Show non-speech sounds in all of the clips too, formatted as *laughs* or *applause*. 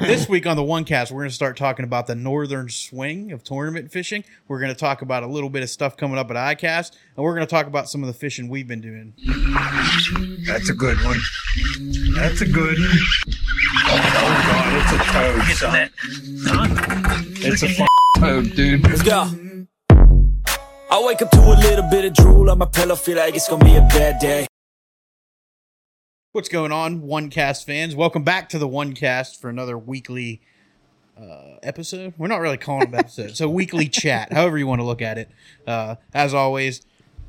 this week on the one cast, we're going to start talking about the northern swing of tournament fishing. We're going to talk about a little bit of stuff coming up at ICAST, and we're going to talk about some of the fishing we've been doing. That's a good one. That's a good one. Oh god, it's a toad. son. It's a f- toad, dude. Let's go. I wake up to a little bit of drool on my pillow, feel like it's gonna be a bad day. What's going on, One Cast fans? Welcome back to the One Cast for another weekly uh, episode. We're not really calling them episodes, so weekly *laughs* chat, however you want to look at it. Uh, as always,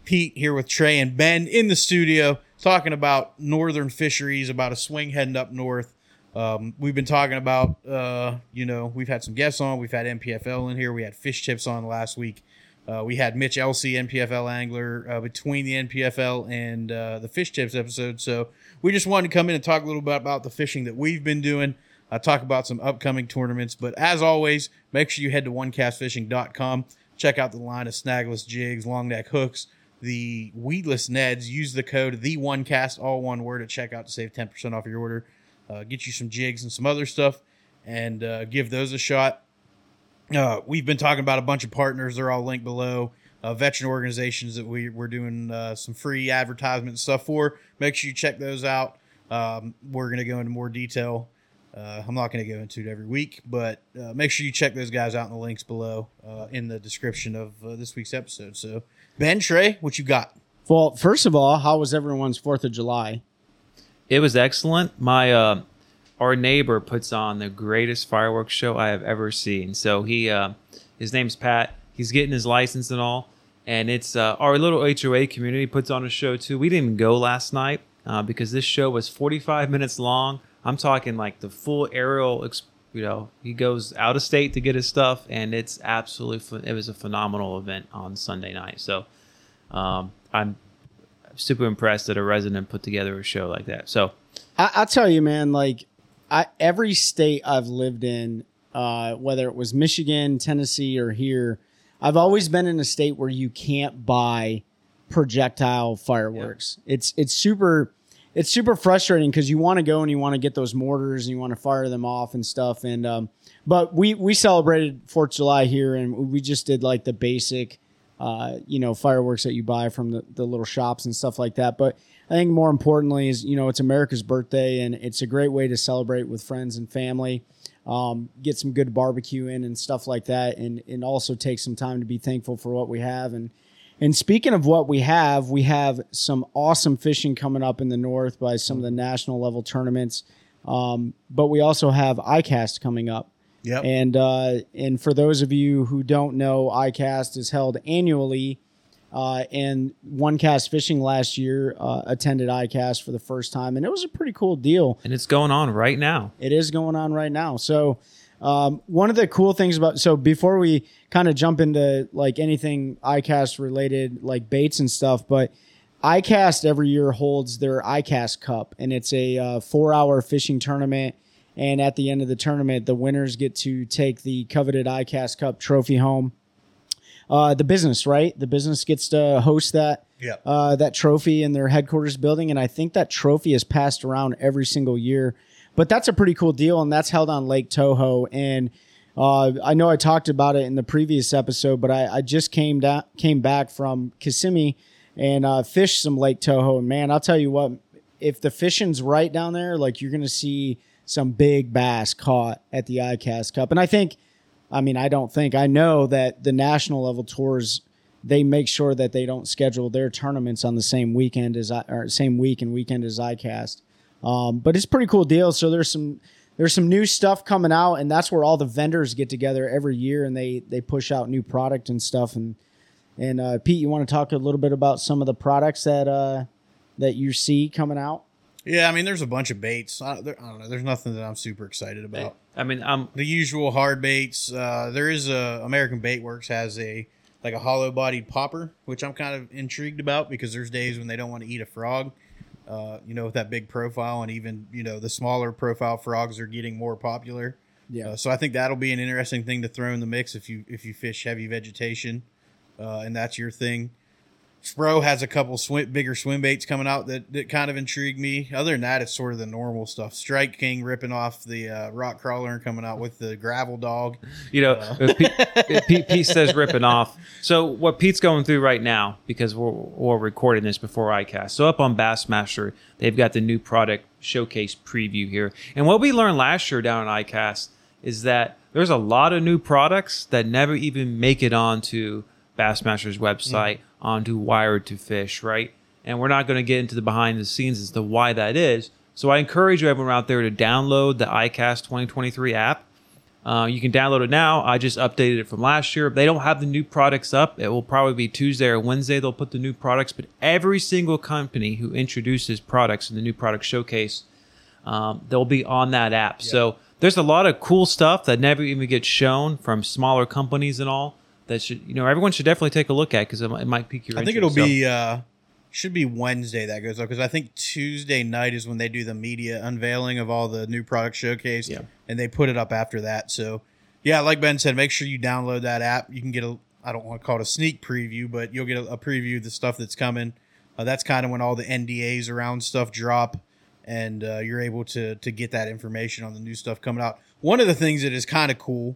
Pete here with Trey and Ben in the studio talking about northern fisheries, about a swing heading up north. Um, we've been talking about, uh, you know, we've had some guests on. We've had NPFL in here. We had Fish Tips on last week. Uh, we had Mitch Elsey, NPFL angler, uh, between the NPFL and uh, the Fish Tips episode. So we just wanted to come in and talk a little bit about the fishing that we've been doing, uh, talk about some upcoming tournaments. But as always, make sure you head to onecastfishing.com. Check out the line of snagless jigs, long neck hooks, the weedless neds. Use the code the one cast, all one word at checkout to save 10% off your order. Uh, get you some jigs and some other stuff and uh, give those a shot. Uh, we've been talking about a bunch of partners. They're all linked below. Uh, veteran organizations that we, we're doing uh, some free advertisement and stuff for. Make sure you check those out. Um, we're going to go into more detail. Uh, I'm not going to go into it every week, but uh, make sure you check those guys out in the links below uh, in the description of uh, this week's episode. So, Ben, Trey, what you got? Well, first of all, how was everyone's Fourth of July? It was excellent. My uh, our neighbor puts on the greatest fireworks show I have ever seen. So he, uh, his name's Pat. He's getting his license and all, and it's uh, our little HOA community puts on a show too. We didn't go last night uh, because this show was 45 minutes long. I'm talking like the full aerial. You know, he goes out of state to get his stuff, and it's absolutely. It was a phenomenal event on Sunday night. So um, I'm super impressed that a resident put together a show like that. So I, I'll tell you, man. Like, I every state I've lived in, uh, whether it was Michigan, Tennessee, or here, I've always been in a state where you can't buy projectile fireworks. It's it's super it's super frustrating because you want to go and you want to get those mortars and you want to fire them off and stuff. And um, but we we celebrated Fourth of July here and we just did like the basic, uh, you know, fireworks that you buy from the, the little shops and stuff like that. But I think more importantly is you know it's America's birthday and it's a great way to celebrate with friends and family. Um, get some good barbecue in and stuff like that, and and also take some time to be thankful for what we have and and speaking of what we have, we have some awesome fishing coming up in the north by some of the national level tournaments. Um, but we also have ICAST coming up. Yep. And uh, and for those of you who don't know, ICAST is held annually. Uh, and One Cast Fishing last year uh, attended ICAST for the first time, and it was a pretty cool deal. and it's going on right now. It is going on right now. So, um, one of the cool things about so before we kind of jump into like anything ICAST related, like baits and stuff, but ICAST every year holds their ICAST Cup, and it's a uh, four hour fishing tournament. And at the end of the tournament, the winners get to take the coveted ICAST Cup trophy home. Uh, the business, right? The business gets to host that yeah. uh, that trophy in their headquarters building, and I think that trophy is passed around every single year. But that's a pretty cool deal, and that's held on Lake Toho. And uh, I know I talked about it in the previous episode, but I, I just came down, came back from Kissimmee and uh, fished some Lake Toho. And man, I'll tell you what, if the fishing's right down there, like you're gonna see some big bass caught at the ICAST Cup. And I think, I mean, I don't think I know that the national level tours they make sure that they don't schedule their tournaments on the same weekend as I, or same week and weekend as ICAST. Um, but it's pretty cool deal. So there's some there's some new stuff coming out, and that's where all the vendors get together every year and they they push out new product and stuff. And and uh, Pete, you want to talk a little bit about some of the products that uh, that you see coming out? Yeah, I mean, there's a bunch of baits. I, there, I don't know. There's nothing that I'm super excited about. I mean, I'm the usual hard baits. Uh, there is a American Bait Works has a like a hollow bodied popper, which I'm kind of intrigued about because there's days when they don't want to eat a frog. Uh, you know, with that big profile, and even you know the smaller profile frogs are getting more popular. Yeah. Uh, so I think that'll be an interesting thing to throw in the mix if you if you fish heavy vegetation, uh, and that's your thing. Spro has a couple swim, bigger swim baits coming out that, that kind of intrigue me. Other than that, it's sort of the normal stuff. Strike King ripping off the uh, rock crawler and coming out with the gravel dog. You know, uh, Pete, Pete, Pete says ripping off. So what Pete's going through right now, because we're, we're recording this before ICAST. So up on Bassmaster, they've got the new product showcase preview here. And what we learned last year down at ICAST is that there's a lot of new products that never even make it onto Bassmaster's website, onto Wired2Fish, right? And we're not going to get into the behind the scenes as to why that is. So I encourage you, everyone out there, to download the ICAST 2023 app. Uh, you can download it now. I just updated it from last year. They don't have the new products up. It will probably be Tuesday or Wednesday. They'll put the new products. But every single company who introduces products in the new product showcase, um, they'll be on that app. So there's a lot of cool stuff that never even gets shown from smaller companies and all. That should you know everyone should definitely take a look at because it, might- it might pique your I think interest. it'll So- be uh should be Wednesday that goes up because I think Tuesday night is when they do the media unveiling of all the new product showcase. Yeah. And they put it up after that. So yeah, like Ben said, make sure you download that app. You can get a I don't want to call it a sneak preview, but you'll get a, a preview of the stuff that's coming. Uh, that's kind of when all the NDAs around stuff drop, and uh, you're able to to get that information on the new stuff coming out. One of the things that is kind of cool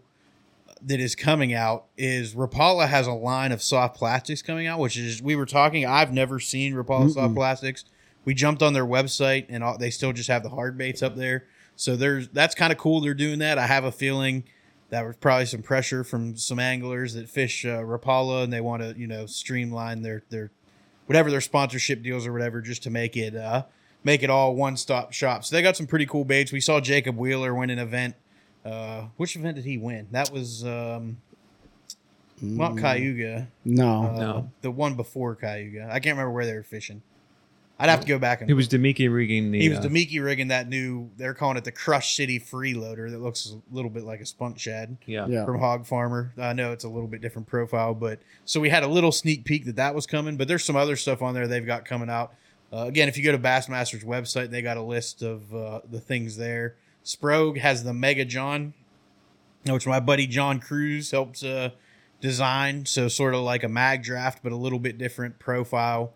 that is coming out is Rapala has a line of soft plastics coming out, which is we were talking. I've never seen Rapala soft plastics. We jumped on their website and all, they still just have the hard baits up there. So there's that's kind of cool. They're doing that. I have a feeling that was probably some pressure from some anglers that fish uh, Rapala and they want to you know streamline their their whatever their sponsorship deals or whatever just to make it uh make it all one stop shop. So they got some pretty cool baits. We saw Jacob Wheeler win an event. Uh, which event did he win? That was um, not Cayuga. No. Uh, No. the one before Cayuga. I can't remember where they were fishing. I'd have to go back and. It was Damiki rigging the. he was uh, Damiki rigging that new. They're calling it the Crush City freeloader that looks a little bit like a spunk shad yeah. yeah. from Hog Farmer. I know it's a little bit different profile, but so we had a little sneak peek that that was coming. But there's some other stuff on there they've got coming out. Uh, again, if you go to Bassmaster's website, they got a list of uh, the things there. Sprog has the Mega John, which my buddy John Cruz helped uh, design. So sort of like a Magdraft, but a little bit different profile.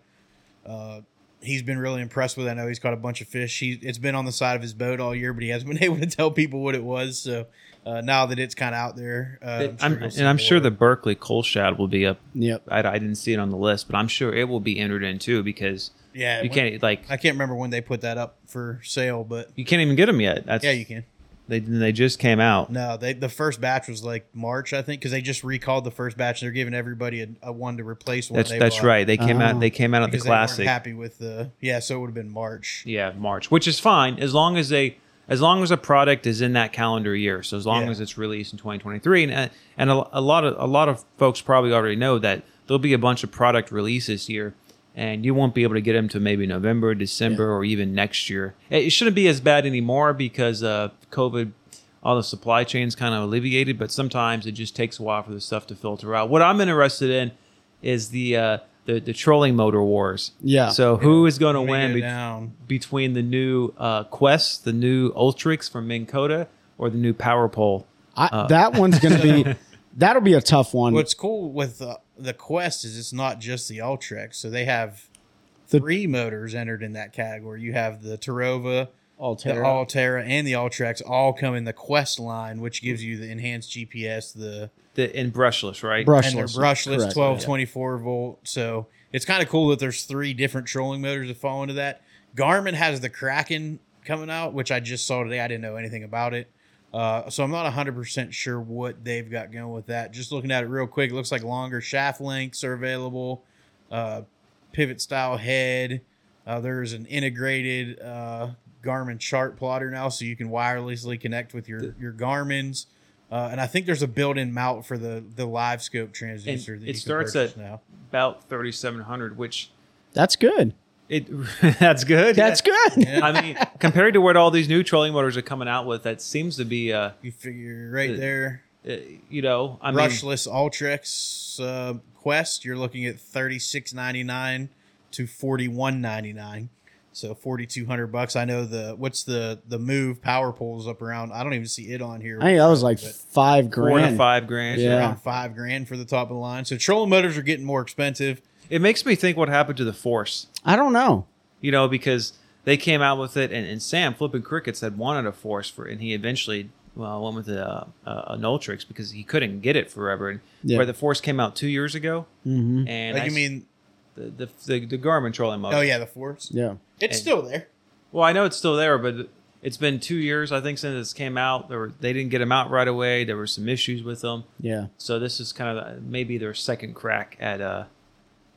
Uh, he's been really impressed with. it. I know he's caught a bunch of fish. He it's been on the side of his boat all year, but he hasn't *laughs* been able to tell people what it was. So uh, now that it's kind of out there, uh, It- I'm I'm- sure you'll see and I'm sure the Berkley Cull Shad will be up. Yep. I, I didn't see it on the list, but I'm sure it will be entered in too because yeah you when- can't like I can't remember when they put that up for sale, but you can't even get them yet. That's yeah, you can. They they just came out. No, they the first batch was like March, I think, because they just recalled the first batch. They're giving everybody a, a one to replace one. That's they that's bought right. They came Oh. out. They came out at the because they classic. happy with the yeah, so it would have been March. Yeah, March, which is fine as long as they as long as a product is in that calendar year. So as long Yeah. as it's released in 2023, and and a, a lot of a lot of folks probably already know that there'll be a bunch of product releases here, and you won't be able to get them to maybe November, December, or even next year. It it shouldn't be as bad anymore because uh, COVID. All the supply chains kind of alleviated, but sometimes it just takes a while for the stuff to filter out. What I'm interested in is the uh, the, the trolling motor wars. Yeah. So who is going to win? be- between the new uh, Quest, the new Ultrex from Minn Kota, or the new Power Pole. I, Uh. that one's going to be *laughs* that'll be a tough one. What's cool with uh, the Quest is it's not just the Ultrex. So they have The- three motors entered in that category. You have the Terrova, the Ulterra. Ulterra, and the Ultrex all come in the Quest line, which gives you the enhanced GPS, the The in brushless, right? Brushless. and they're brushless, correct. 12, 24 volt. So it's kind of cool that there's three different trolling motors that fall into that. Garmin has the Kraken coming out, which I just saw today. I didn't know anything about it. Uh, so I'm not 100% sure what they've got going with that. Just looking at it real quick, it looks like longer shaft lengths are available, uh, pivot style head. Uh, there's an integrated uh, Garmin chart plotter now, so you can wirelessly connect with your, your Garmin's. Uh, and I think there's a built-in mount for the the live scope transducer. And that it you starts purchase at- now. About 3700, which That's good. It *laughs* that's good. That's good. *laughs* I mean, compared to what all these new trolling motors are coming out with, that seems to be, uh, You figure right Uh, there, uh, you know, I mean, brushless Ultrex uh, Quest. You're looking at thirty six ninety nine to forty one ninety nine. So forty two hundred bucks. I know the what's the the move power poles up around. I don't even see it on here. I think that was like five grand. to five grand. Yeah. around five grand for the top of the line. So trolling motors are getting more expensive. It makes me think what happened to the Force. I don't know. You know, because they came out with it, and, and Sam Flippin' Crickets had wanted a Force for, and he eventually well went with a, a, an Ultrex because he couldn't get it forever. And Yeah. where the Force came out two years ago, Mm-hmm. and like I you mean? the the the, the Garmin trolling motor. Oh yeah, the Force. Yeah. It's And- still there. Well, I know it's still there, but it's been two years I think since this came out. There were they didn't get them out right away. There were some issues with them. Yeah. So this is kind of maybe their second crack at a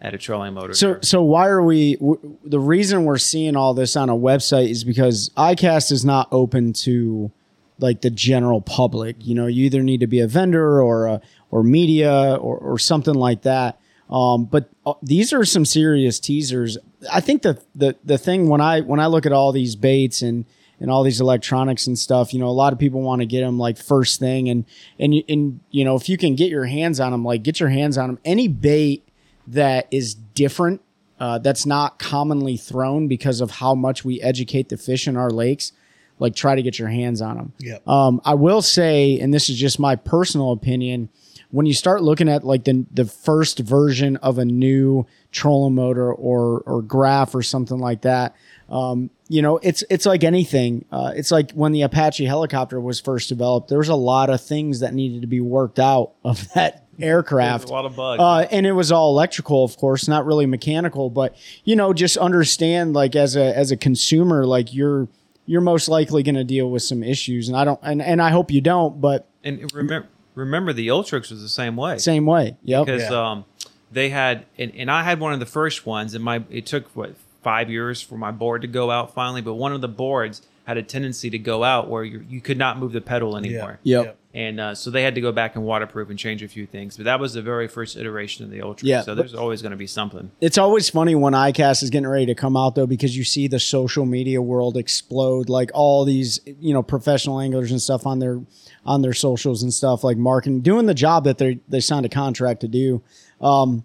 at a trolling motor. So, so why are we? W- the reason we're seeing all this on a website is because iCast is not open to like the general public. You know, you either need to be a vendor or a, or media or, or something like that. Um, but uh, these are some serious teasers. I think the, the the thing when I when I look at all these baits and and all these electronics and stuff, you know, a lot of people want to get them like first thing, and and and you know, if you can get your hands on them, like get your hands on them. Any bait that is different, uh, that's not commonly thrown because of how much we educate the fish in our lakes. Like, try to get your hands on them. Yep. Um, I will say, and this is just my personal opinion, when you start looking at like the the first version of a new trolling motor or or graph or something like that, um, you know, it's it's like anything. Uh, it's like when the Apache helicopter was first developed. There was a lot of things that needed to be worked out of *laughs* that *laughs* aircraft. a lot of bugs. Uh, and it was all electrical, of course, not really mechanical. But you know, just understand, like as a as a consumer, like you're you're most likely going to deal with some issues, and I don't, and, and I hope you don't. But and remember remember the Ultrex was the same way. same way, yep, because Yeah. um, they had and, and I had one of the first ones and my it took what five years for my board to go out finally but one of the boards had a tendency to go out where you you could not move the pedal anymore Yeah. Yep. and uh, so they had to go back and waterproof and change a few things but that was the very first iteration of the Ultra Yeah, so there's always going to be something It's always funny when iCast is getting ready to come out though, because you see the social media world explode, like all these you know professional anglers and stuff on their on their socials and stuff, like marketing, doing the job that they they signed a contract to do. Um,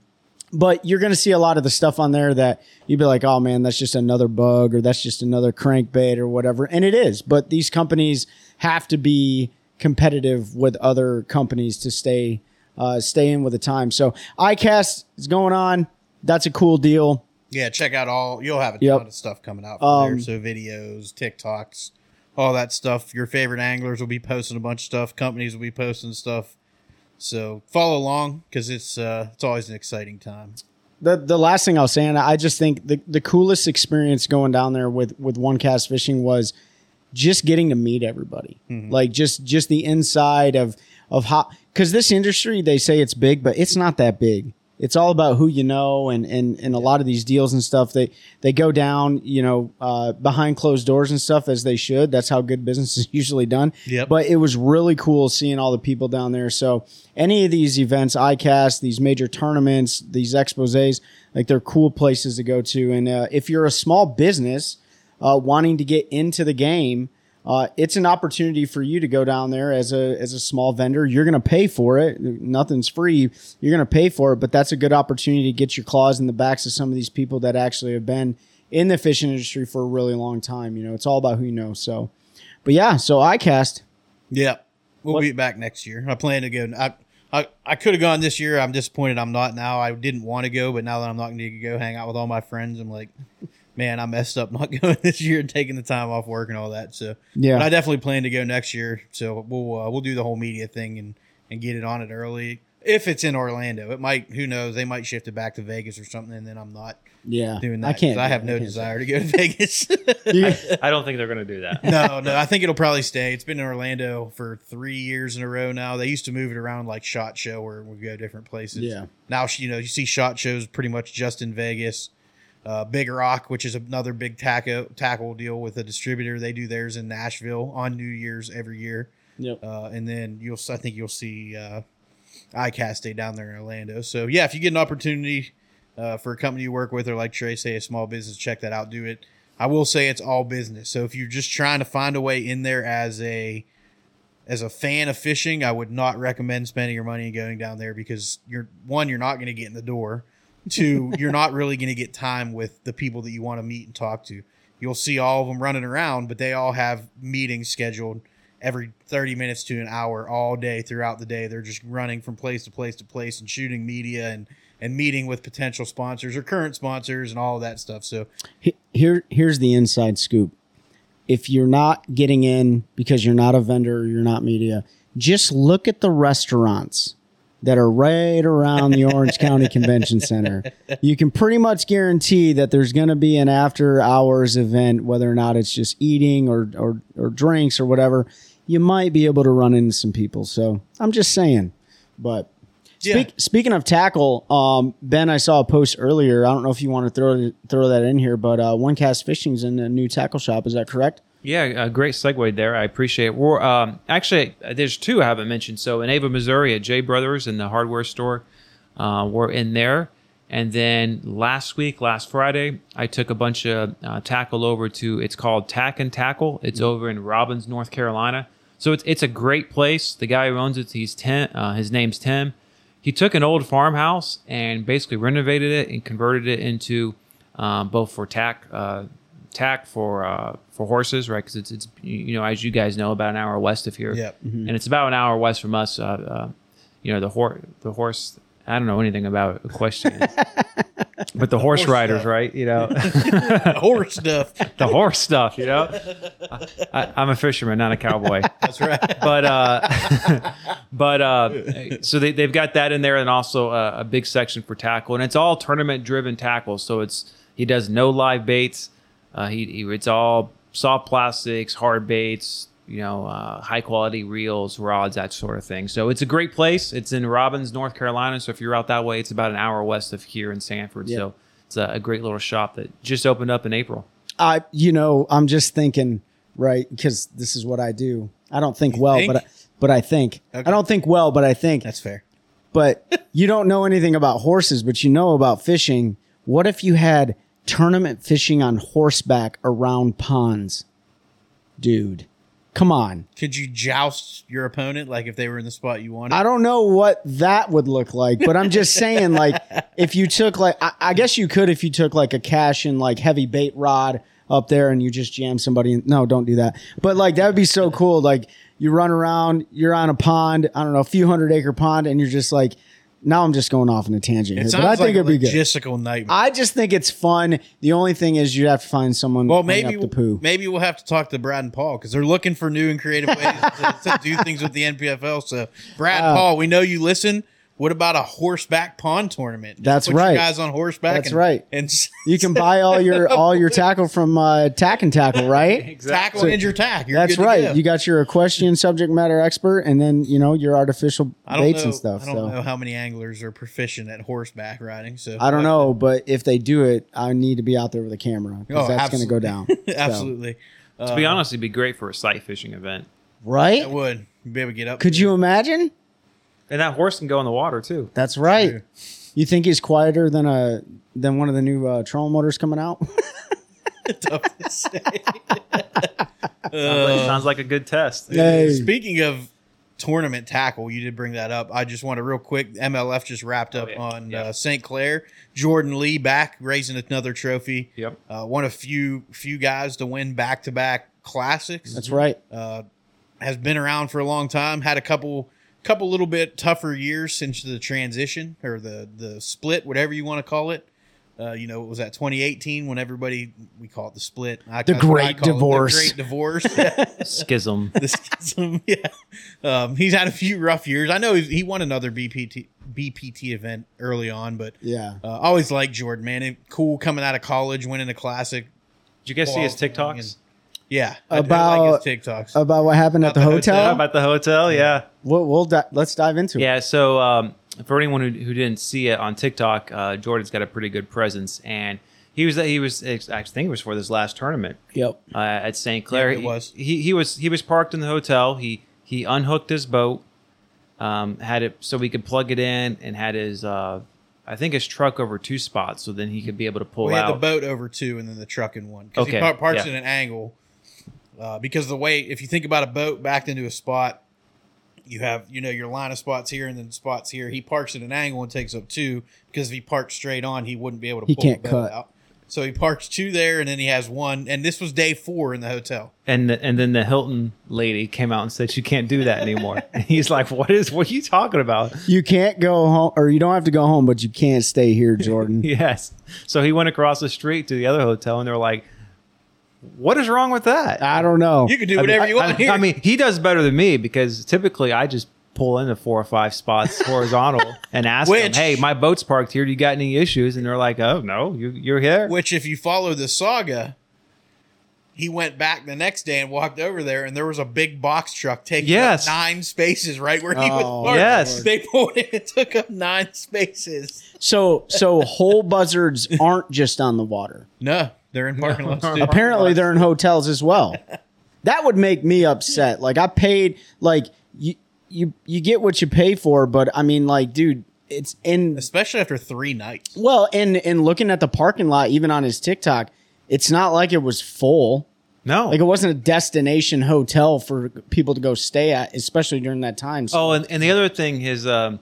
but you're going to see a lot of the stuff on there that you'd be like, oh man, that's just another bug or that's just another crankbait or whatever. And it is. But these companies have to be competitive with other companies to stay uh, stay in with the time. So iCast is going on. That's a cool deal. Yeah, check out all. You'll have a Yep. ton of stuff coming out from Um, there. So videos, TikToks, all that stuff. Your favorite anglers will be posting a bunch of stuff. Companies will be posting stuff. So follow along because it's uh, it's always an exciting time. The the last thing I'll say, and I just think the, the coolest experience going down there with with one cast fishing was just getting to meet everybody. Like just just the inside of of how because this industry they say it's big, but it's not that big. It's all about who you know, and and and a lot of these deals and stuff they they go down, you know, uh, behind closed doors and stuff as they should. That's how good business *laughs* is usually done. Yep. But it was really cool seeing all the people down there. So any of these events, ICAST, these major tournaments, these exposes, like they're cool places to go to. And uh, if you're a small business uh, wanting to get into the game, uh, it's an opportunity for you to go down there as a as a small vendor. You're going to pay for it. Nothing's free. You're going to pay for it, but that's a good opportunity to get your claws in the backs of some of these people that actually have been in the fishing industry for a really long time. You know, it's all about who you know. So, but yeah, so ICAST. Yeah, we'll What- be back next year. I plan to go. I I, I could have gone this year. I'm disappointed I'm not now. I didn't want to go, but now that I'm not going to go hang out with all my friends, I'm like, man, I messed up not *laughs* going this year and taking the time off work and all that. So Yeah. but I definitely plan to go next year. So we'll uh, we'll do the whole media thing and and get it on it early. If it's in Orlando, it might. Who knows? They might shift it back to Vegas or something, and then I'm not Yeah, doing that. I can't. I have no can't desire to go to *laughs* Vegas. it. I don't think they're going to do that. no, *laughs* no. I think it'll probably stay. It's been in Orlando for three years in a row now. They used to move it around like Shot Show, where we go different places. Yeah. Now you know you see Shot Shows pretty much just in Vegas. Uh, Big Rock, which is another big tackle tackle deal with a distributor, they do theirs in Nashville on New Year's every year. Yep. Uh, and then you'll, I think you'll see uh, ICAST stay down there in Orlando. So yeah, if you get an opportunity uh, for a company you work with, or like Trey say, a small business, check that out. Do it. I will say it's all business. So if you're just trying to find a way in there as a as a fan of fishing, I would not recommend spending your money and going down there because you're one, you're not going to get in the door. Two, you're not really going to get time with the people that you want to meet and talk to. You'll see all of them running around, but they all have meetings scheduled every 30 minutes to an hour all day throughout the day. They're just running from place to place to place and shooting media and and meeting with potential sponsors or current sponsors and all of that stuff. So Here, here's the inside scoop. If you're not getting in because you're not a vendor or you're not media, just look at the restaurants that are right around the Orange *laughs* County Convention Center. You can pretty much guarantee that there's going to be an after hours event, whether or not it's just eating or, or, or drinks or whatever. You might be able to run into some people. So I'm just saying. But Speak, Yeah. Speaking of tackle, um, Ben, I saw a post earlier. I don't know if you want to throw throw that in here, but uh, One Cast Fishing's in a new tackle shop. Is that correct? Yeah, a great segue there. I appreciate it. We're um, actually there's two I haven't mentioned. So in Ava, Missouri, at J Brothers in the hardware store, uh, we're in there. And then last week, last Friday, I took a bunch of uh, tackle over to. It's called Tack and Tackle. It's over in Robbins, North Carolina. So it's it's a great place. The guy who owns it, he's Tim. Uh, his name's Tim. He took an old farmhouse and basically renovated it and converted it into um, both for tack, uh, tack for uh, for horses, right? Because it's it's you know as you guys know about an hour west of here, Yep. and it's about an hour west from us. Uh, uh, you know the horse, the horse. I don't know anything about equestrian, *laughs* but the horse horse riders, stuff. right? You know *laughs* horse stuff. *laughs* the horse stuff. You know, I, I'm a fisherman, not a cowboy That's right. but uh but uh so they, they've got that in there and also a, a big section for tackle and it's all tournament driven tackle so it's he does no live baits uh he, he it's all soft plastics hard baits you know uh, high quality reels rods that sort of thing so it's a great place it's in robbins north carolina so if you're out that way it's about an hour west of here in sanford Yeah. so it's a, a great little shop that just opened up in april I, you know, I'm just thinking, right? Because this is what I do. I don't think well, think? but I, but I think Okay. I don't think well, but I think. That's fair. but you don't know anything about horses, but you know about fishing. What if you had tournament fishing on horseback around ponds, dude? Come on. Could you joust your opponent like if they were in the spot you wanted? I don't know what that would look like, but I'm just saying, like, *laughs* if you took like, I, I guess you could if you took like a cash and like heavy bait rod up there and you just jam somebody. In. No, don't do that. But like that would be so cool. Like you run around, you're on a pond, I don't know, a few hundred acre pond, and you're just like, now I'm just going off on a tangent here, but I think it'd be good. logistical nightmare. I just think it's fun. The only thing is you'd have to find someone well, maybe up the poo. maybe we'll have to talk to Brad and Paul because they're looking for new and creative ways to, to do things with the NPFL. So, Brad, Uh, Paul, we know you listen. What about a horseback pond tournament? Just That's put you right. guys on horseback. That's and, right. And You can buy all your *laughs* all your tackle from uh, Tack and Tackle, *laughs* right? tackle So- and your tack. You're That's good right. go. You got your equestrian subject matter expert, and then you know your artificial baits know. and stuff. I don't so know how many anglers are proficient at horseback riding. So I don't know, but if they do it, I need to be out there with a camera because Oh, that's going to go down. *laughs* So, Absolutely. to be honest it'd be great for a sight fishing event right? I would be able to get up. Could there. you imagine? And that horse can go in the water too That's right. True. You think he's quieter than a than one of the new uh, trolling motors coming out? *laughs* Tough to say. *laughs* sounds, like, sounds like a good test Hey. Speaking of tournament tackle, you did bring that up. I just want to real quick. MLF just wrapped up Oh, yeah. on Yeah. uh, St. Clair. Jordan Lee back raising another trophy. Yep. Uh, one of few few guys to win back to back classics. That's right. uh, has been around for a long time. Had a couple couple little bit tougher years since the transition or the the split, whatever you want to call it. Uh, you know, it was that 2018 when everybody we call it the split. I, The that's I great call it, divorce. the great divorce. Yeah. *laughs* *laughs* schism the schism. *laughs* Yeah, um, he's had a few rough years. I know he, he won another BPT BPT event early on, but Yeah. uh, always liked Jordan. Man, it, cool coming out of college, winning a classic. did you guys see his Balls tiktoks Yeah, I do About- like his TikToks. About what happened at the the hotel? hotel? about the hotel yeah we'll, we'll di- let's dive into it. Yeah, so um, for anyone who, who didn't see it on TikTok, uh, Jordan's got a pretty good presence, and he was he was I think it was for this last tournament Yep. uh, at St. Clair. Yeah, it was. He, he was he was parked in the hotel. He he unhooked his boat, um, had it so he could plug it in, and had his uh, I think his truck over two spots, so then he could be able to pull We had out. the boat over two, and then the truck in one. Because Okay, he par- parks yeah. in an angle. Uh, because the way, if you think about a boat backed into a spot, you have you know your line of spots here and then spots here. He parks at an angle and takes up two because if he parked straight on, he wouldn't be able to. He pull can't the boat cut. out. So he parks two there, and then he has one. And this was day four in the hotel. And the, and then the Hilton lady came out and said you can't do that anymore. *laughs* And he's like, "What is? What are you talking about?" You can't go home, or you don't have to go home, but you can't stay here, Jordan. *laughs* Yes. So he went across the street to the other hotel, and they're like, "What is wrong with that?" I don't know. You can do I whatever mean, you I, want I- here. I mean, he does better than me because typically I just pull into four or five spots *laughs* horizontal and ask them, "Hey, my boat's parked here. Do you got any issues?" And they're like, "Oh no, you, you're here." Which, if you follow the saga, he went back the next day and walked over there, and there was a big box truck taking Yes. up nine spaces right where he Oh, was parked. yes. They pulled it and took up nine spaces. So, so whole buzzards aren't just on the water. No, they're in *laughs* parking lots too. Apparently, they're in hotels as well. *laughs* That would make me upset. Like I paid, like you, you, you get what you pay for, but I mean, like, dude, it's in especially after three nights. well, and and looking at the parking lot, even on his TikTok, it's not like it was full. no. Like it wasn't a destination hotel for people to go stay at, especially during that time. So, oh, and, and the other thing, his um,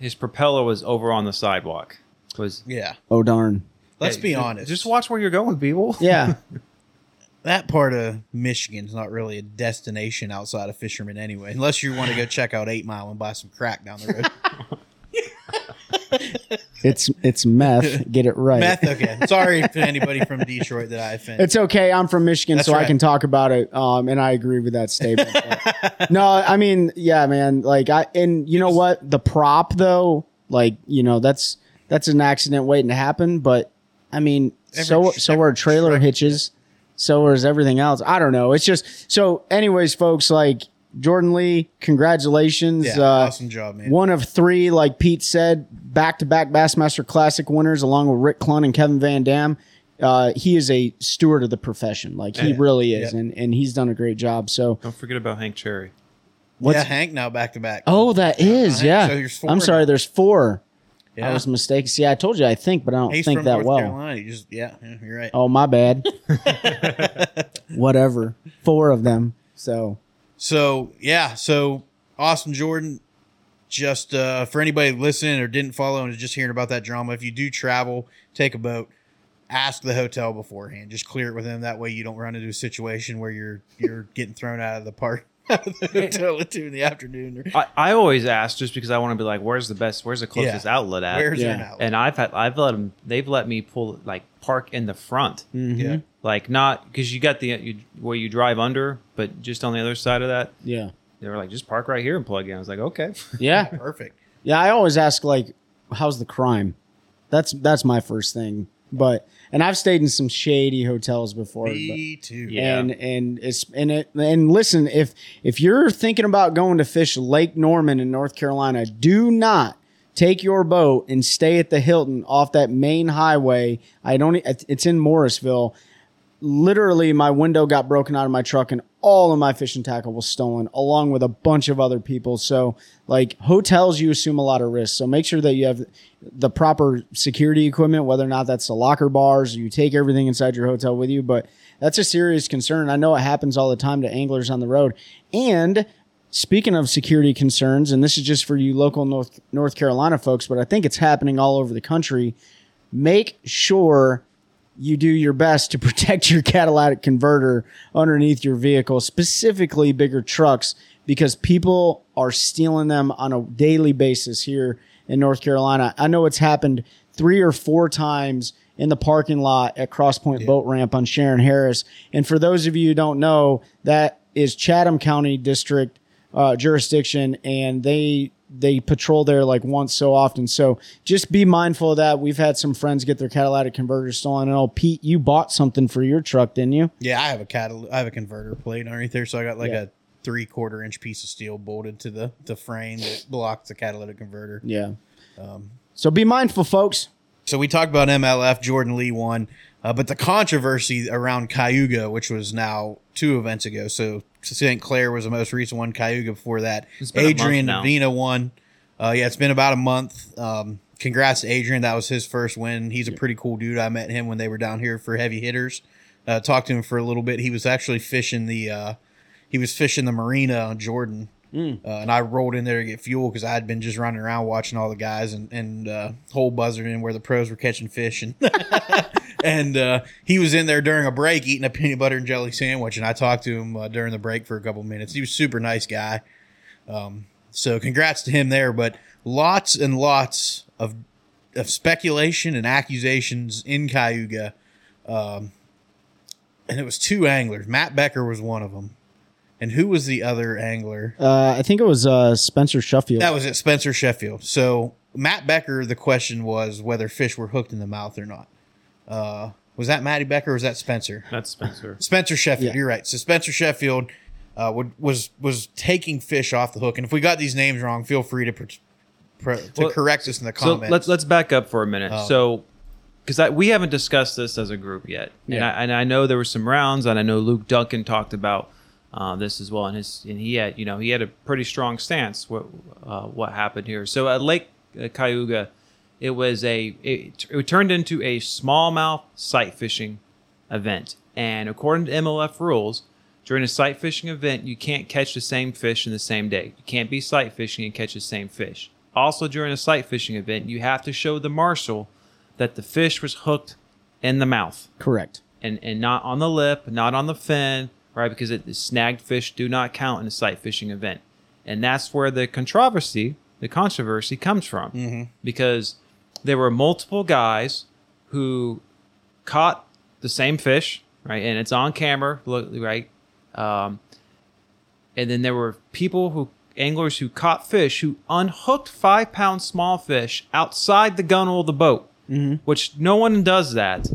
his propeller was over on the sidewalk. Was Yeah, oh darn, let's Hey, be honest. Just watch where you're going, people. *laughs* yeah. that part of Michigan's not really a destination outside of fishermen anyway, unless you want to go check out Eight Mile and buy some crack down the road. *laughs* It's it's meth. Get it right. Meth. Okay, sorry to anybody from Detroit that I offended. It's okay. I'm from Michigan, That's so I can talk about it. Um, and I agree with that statement. *laughs* No, I mean, yeah, man. Like I and you know what? The prop though, like you know, that's that's an accident waiting to happen. But I mean, Every so so are trailer truck- hitches. So is everything else. I don't know. It's just so. Anyways, folks, like Jordan Lee, congratulations. yeah, uh, awesome job, man. one of three, like Pete said, back to back Bassmaster Classic winners, along with Rick Clunn and Kevin Van Dam. Uh, he is a steward of the profession. Like he Yeah. really is. Yeah. And, and he's done a great job. So, Don't forget about Hank Cherry. what's- yeah, Hank now back to back. oh, that is. Hank, Yeah. so four I'm sorry. now. There's four. Yeah. I was mistaken. See, I told you I think, but I don't He's think from that North well. Carolina. Just yeah, yeah, you're right. Oh, my bad. *laughs* *laughs* Whatever. Four of them. So, So yeah, so Austin Jordan. Just uh, for anybody listening or didn't follow and is just hearing about that drama, if you do travel, take a boat, ask the hotel beforehand. Just clear it with them. That way, you don't run into a situation where you're you're *laughs* getting thrown out of the park out of the hotel at two in the afternoon. I, I always ask just because I want to be like, where's the best, where's the closest Yeah. outlet at? Where's Yeah. there now? and I've had, I've let them, they've let me pull like park in the front, mhm. yeah, like not because you got the you, where you drive under, but just on the other side of that, yeah. they were like, just park right here and plug in. I was like, okay, *laughs* Yeah. *laughs* perfect. Yeah, I always ask like, "How's the crime?" That's that's my first thing. But and I've stayed in some shady hotels before. but- Me too. Yeah. and and it's and it and listen, if if you're thinking about going to fish Lake Norman in North Carolina, do not take your boat and stay at the Hilton off that main highway. I don't. It's in Mooresville. Literally, my window got broken out of my truck, and all of my fishing tackle was stolen, along with a bunch of other people. So, like hotels, you assume a lot of risk. So make sure that you have the proper security equipment, whether or not that's the locker bars, you take everything inside your hotel with you. But that's a serious concern. I know it happens all the time to anglers on the road. And speaking of security concerns, and this is just for you local North North Carolina folks, but I think it's happening all over the country. Make sure you do your best to *laughs* protect your catalytic converter underneath your vehicle, specifically bigger trucks, because people are stealing them on a daily basis here in North Carolina. I know it's happened three or four times in the parking lot at Cross Point Boat Ramp on Shearon Harris. And for those of you who don't know, that is Chatham County District uh, jurisdiction, and they they patrol there like once so often. So just be mindful of that. We've had some friends get their catalytic converters stolen. And oh, Pete, you bought something for your truck, didn't you? Yeah, I have a catal- I have a converter plate underneath there, so I got like Yeah. a three quarter inch piece of steel bolted to the the frame that blocks the catalytic converter. Yeah. Um, so be mindful, folks. So we talked about MLF, Jordan Lee won, uh, but the controversy around Cayuga, which was now two events ago. So St. Clair was the most recent one. Cayuga before that. It's been a month Adrian Avena won. Uh, yeah, it's been about a month. Um, congrats to Adrian. That was his first win. He's a pretty cool dude. I met him when they were down here for heavy hitters. Uh, talked to him for a little bit. He was actually fishing the uh, he was fishing the marina on Jordan. Uh, and I rolled in there to get fuel because I had been just running around watching all the guys and and uh, whole buzzard in where the pros were catching fish and *laughs* and uh, he was in there during a break eating a peanut butter and jelly sandwich, and I talked to him uh, during the break for a couple minutes. He was super nice guy. Um, so congrats to him there, but lots and lots of of speculation and accusations in Cayuga. Um, and it was two anglers. Matt Becker was one of them. And who was the other angler? Uh, I think it was uh, Spencer Shuffield. That was it, Spencer Shuffield. So Matt Becker, the question was whether fish were hooked in the mouth or not. Uh, was that Matty Becker or was that Spencer? That's Spencer. *laughs* Spencer Shuffield. Yeah. You're right. So Spencer Shuffield uh, would, was was taking fish off the hook. And if we got these names wrong, feel free to pr- pr- to Well, correct us in the So comments. let's let's back up for a minute. Oh. So, because we haven't discussed this as a group yet, and, I, and I know there were some rounds, and I know Luke Dunkin talked about uh, this as well, and his and he had you know he had a pretty strong stance what uh, what happened here. So at Lake uh, Cayuga, it was a it, it turned into a smallmouth sight fishing event, and according to MLF rules. During a sight fishing event, you can't catch the same fish in the same day. You can't be sight fishing and catch the same fish. Also, during a sight fishing event, you have to show the marshal that the fish was hooked in the mouth Correct. and, and not on the lip, not on the fin, right? Because it, the snagged fish do not count in a sight fishing event. And that's where the controversy, the controversy comes from. Because there were multiple guys who caught the same fish, right? And it's on camera, right? Um, and then there were people who anglers who caught fish who unhooked five pound small fish outside the gunwale of the boat, which no one does that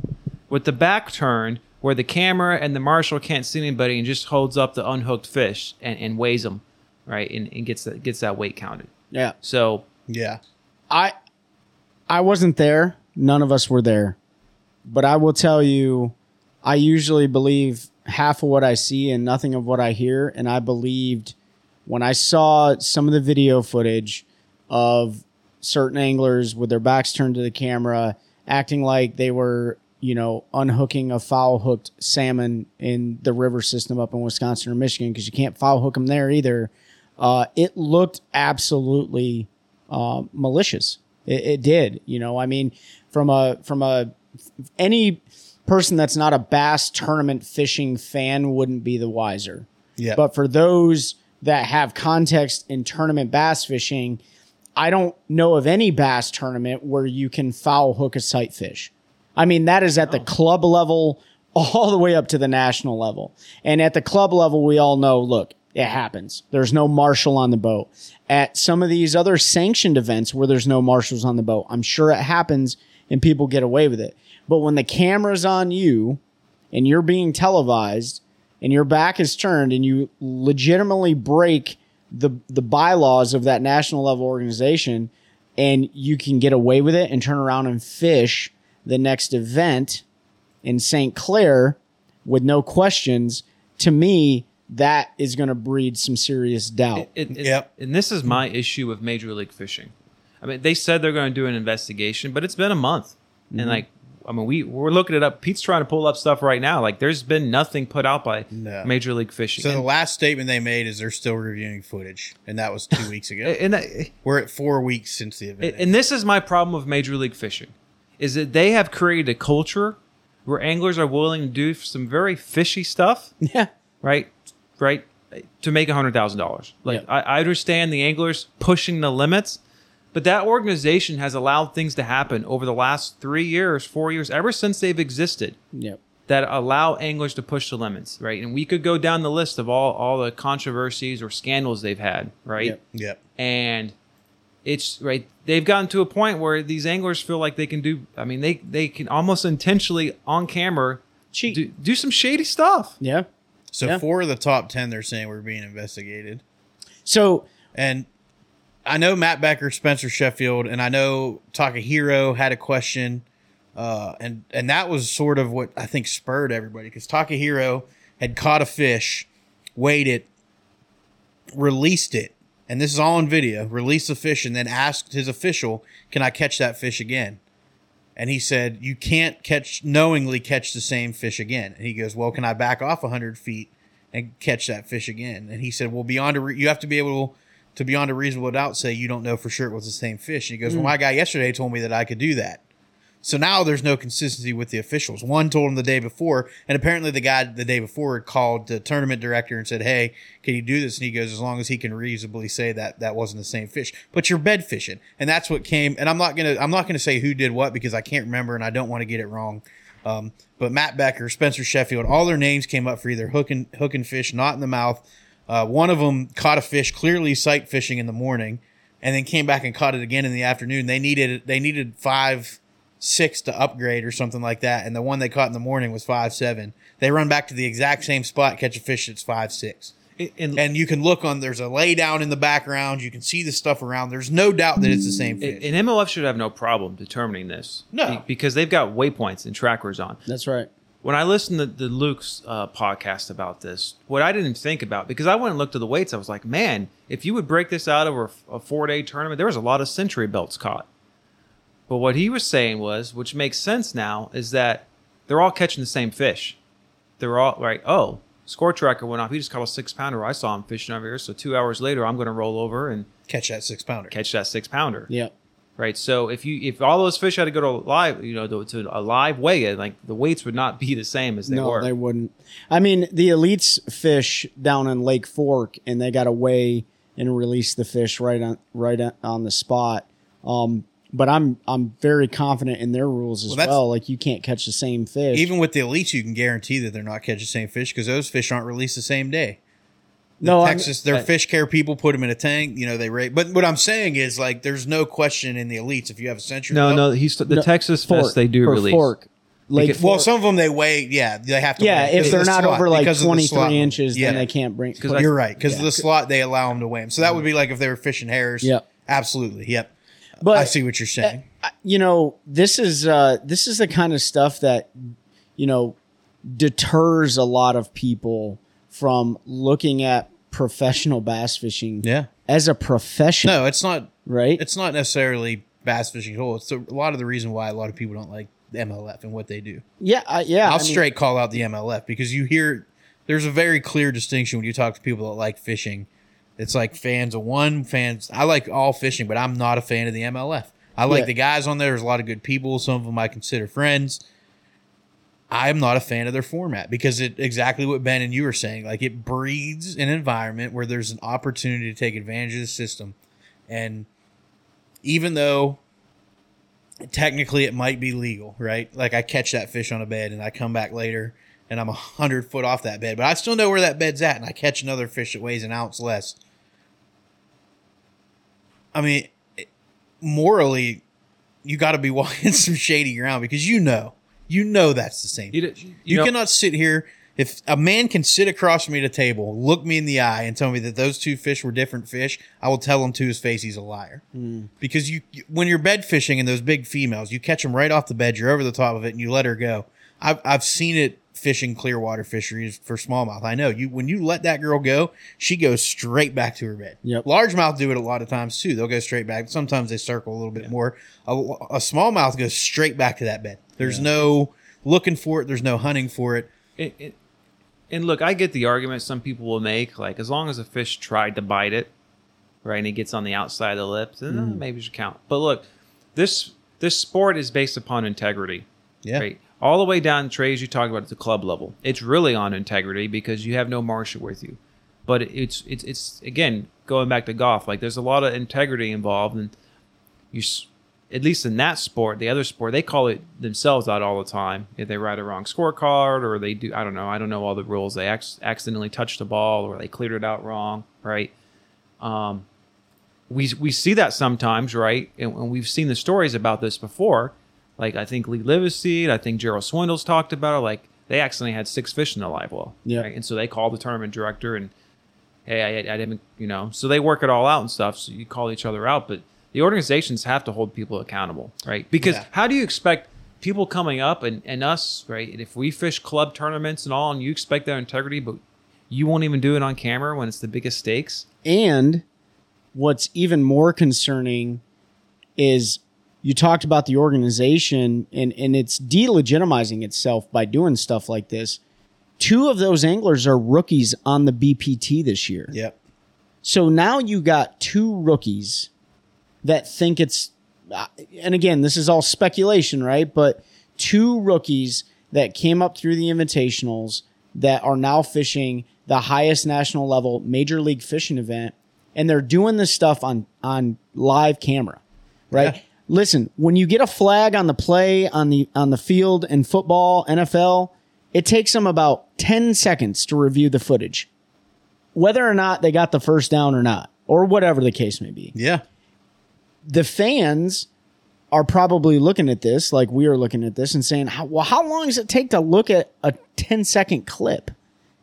with the back turned where the camera and the marshal can't see anybody and just holds up the unhooked fish and, and weighs them, right? And, and gets that gets that weight counted. Yeah. So yeah. I I wasn't there. None of us were there. But I will tell you I usually believe half of what I see and nothing of what I hear and I believed when I saw some of the video footage of certain anglers with their backs turned to the camera acting like they were, you know, unhooking a foul hooked salmon in the river system up in Wisconsin or Michigan because you can't foul hook them there either. Uh, it looked absolutely uh, malicious. It, it did. You know, I mean, from a from a any person that's not a bass tournament fishing fan wouldn't be the wiser. Yeah. But for those that have context in tournament bass fishing, I don't know of any bass tournament where you can foul hook a sight fish. I mean, that is at the club level all the way up to the national level. And at the club level, we all know, look, it happens. There's no marshal on the boat. At some of these other sanctioned events where there's no marshals on the boat, I'm sure it happens and people get away with it. But when the camera's on you and you're being televised and your back is turned and you legitimately break the the bylaws of that national level organization and you can get away with it and turn around and fish the next event in St. Clair with no questions, to me, that is going to breed some serious doubt. It, it, Yep. And this is my issue with Major League Fishing. I mean, they said they're going to do an investigation, but it's been a month, Mm-hmm. and like, I mean, we we're looking it up. Pete's trying to pull up stuff right now. Like, there's been nothing put out by No. Major League Fishing. So the last statement they made is they're still reviewing footage, and that was two weeks ago. *laughs* and, that- We're at four weeks since the event. and this is my problem with Major League Fishing, is that they have created a culture where anglers are willing to do some very fishy stuff. yeah. right? Right? To make hundred thousand dollars. Like Yeah. I, I understand the anglers pushing the limits, but that organization has allowed things to happen over the last three years, four years, ever since they've existed Yep. that allow anglers to push the limits, right? And we could go down the list of all all the controversies or scandals they've had, right? Yep. yep. And it's right. They've gotten to a point where these anglers feel like they can do. I mean, they they can almost intentionally on camera Cheat. do, do some shady stuff. Yeah. So Yeah. four of the top ten they're saying were being investigated, So and I know Matt Becker, Spencer Shuffield, and I know Takahiro had a question, uh, and and that was sort of what I think spurred everybody because Takahiro had caught a fish, weighed it, released it, and this is all on video. Released the fish and then asked his official, "Can I catch that fish again?" And he said, "You can't catch knowingly catch the same fish again." And he goes, "Well, can I back off hundred feet and catch that fish again?" And he said, "Well, beyond a re- you have to be able to beyond a reasonable doubt say you don't know for sure it was the same fish." And he goes, "Well, hmm. my guy yesterday told me that I could do that." So now there's no consistency with the officials. One told him the day before, and apparently the guy the day before called the tournament director and said, "Hey, can you do this?" And he goes, "As long as he can reasonably say that that wasn't the same fish." But you're bed fishing, and that's what came. And I'm not gonna I'm not gonna say who did what because I can't remember and I don't want to get it wrong. Um, but Matt Becker, Spencer Shuffield, all their names came up for either hooking hooking fish not in the mouth. Uh, one of them caught a fish clearly sight fishing in the morning, and then came back and caught it again in the afternoon. They needed they needed five six to upgrade or something like that, and the one they caught in the morning was five seven. They run back to the exact same spot, catch a fish that's five six. And, And you can look on. There's a lay down in the background. You can see the stuff around. There's no doubt that it's the same fish. and MLF should have no problem determining this. No. Because they've got waypoints and trackers on. That's right. when I listened to the Luke's uh, podcast about this, what I didn't think about because I went and looked at the weights, I was like, man, if you would break this out over a four day tournament, there was a lot of century belts caught. But what he was saying was, which makes sense now, is that they're all catching the same fish. They're all right. Oh, score tracker went off. He just caught a six pounder. I saw him fishing over here. So two hours later, I'm going to roll over and catch that six pounder. catch that six pounder Yeah. right? So if you if all those fish had to go to live, you know, to, to a live weigh, like the weights would not be the same as they no, were. they wouldn't. I mean, the elites fish down in Lake Fork, and they got to weigh and release the fish right on right on- on the spot. Um, but I'm I'm very confident in their rules as Well, well. Like you can't catch the same fish. Even with the elites, you can guarantee that they're not catching the same fish because those fish aren't released the same day. The no, I'm- Texas, their I- fish care people put them in a tank. You know they rate. But what I'm saying is like, there's no question in the elites if you have a century. no, no, he's the No, Texas Fork, Fest. They do release. Fork. Lake Because- Well, Fork. some of them they weigh. Yeah, they have to. yeah, weigh if they're the not slot, over like because of the 23 inches, Yeah. then they can't bring. 'Cause put- I- You're right because Yeah. the slot they allow them to weigh them. So that would be like if they were fishing Harris. Yep. absolutely. Yep. But I see what you're saying. you know this is uh this is the kind of stuff that you know deters a lot of people from looking at professional bass fishing yeah. as a profession No, it's not. right It's not necessarily bass fishing at all. It's a, a lot of the reason why a lot of people don't like MLF and what they do. yeah I, yeah I'll I mean, straight call out the MLF because you hear there's a very clear distinction when you talk to people that like fishing. It's like fans of one, fans. I like all fishing, but I'm not a fan of the MLF. I like Yeah. the guys on there. There's a lot of good people. Some of them I consider friends. I'm not a fan of their format because it exactly what Ben and you were saying. Like it breeds an environment where there's an opportunity to take advantage of the system, and even though technically it might be legal, right? Like I catch that fish on a bed and I come back later and I'm a hundred foot off that bed, but I still know where that bed's at and I catch another fish that weighs an ounce less. I mean, morally, you got to be *laughs* walking some shady ground because you know, you know that's the same. You, You, you know, cannot sit here. If a man can sit across from me at a table, look me in the eye, and tell me that those two fish were different fish, I will tell him to his face he's a liar. Hmm. Because you, you- when you're bed fishing and those big females, you catch them right off the bed, you're over the top of it, and you let her go. I've I've seen it fishing Clearwater fisheries for smallmouth. I know you when you let that girl go, she goes straight back to her bed. Yep. Largemouth do it a lot of times too. They'll go straight back. Sometimes they circle a little bit more. A, a smallmouth goes straight back to that bed. There's no looking for it. There's no hunting for it. it, it, and look, I get the argument some people will make, like as long as a fish tried to bite it, right, and it gets on the outside of the lips, then uh, maybe it should count. But look, this this sport is based upon integrity. Yeah. Right. All the way down trades you talk about at the club level. It's really on integrity because you have no marshal with you. But it's it's it's again going back to golf. Like there's a lot of integrity involved, and you at least in that sport, the other sport, they call it themselves out all the time. If they write a wrong scorecard or they do, I don't know. I don't know all the rules. They ac- accidentally touched the ball or they cleared it out wrong, right? Um, we we see that sometimes, right? And we've seen the stories about this before. Like I think Lee Livesay, I think Gerald Swindles talked about it. Like they accidentally had six fish in the live well, Yeah. right? And so they called the tournament director and hey, I, I didn't, you know, so they work it all out and stuff. So you call each other out, but the organizations have to hold people accountable, right? Because Yeah. how do you expect people coming up and, and us, right? If we fish club tournaments and all, and you expect their integrity, but you won't even do it on camera when it's the biggest stakes. And what's even more concerning is you talked about the organization and, and it's delegitimizing itself by doing stuff like this. Two of those anglers are rookies on the BPT this year. Yep. So now you got two rookies that think it's uh, and again, this is all speculation, right? But two rookies that came up through the invitationals that are now fishing the highest national level major league fishing event, and they're doing this stuff on on live camera, right? Yeah. Listen, when you get a flag on the play on the on the field in football, NFL, it takes them about 10 seconds to review the footage. Whether or not they got the first down or not, or whatever the case may be Yeah. the fans are probably looking at this like we are looking at this and saying, how, well, how long does it take to look at a 10 second clip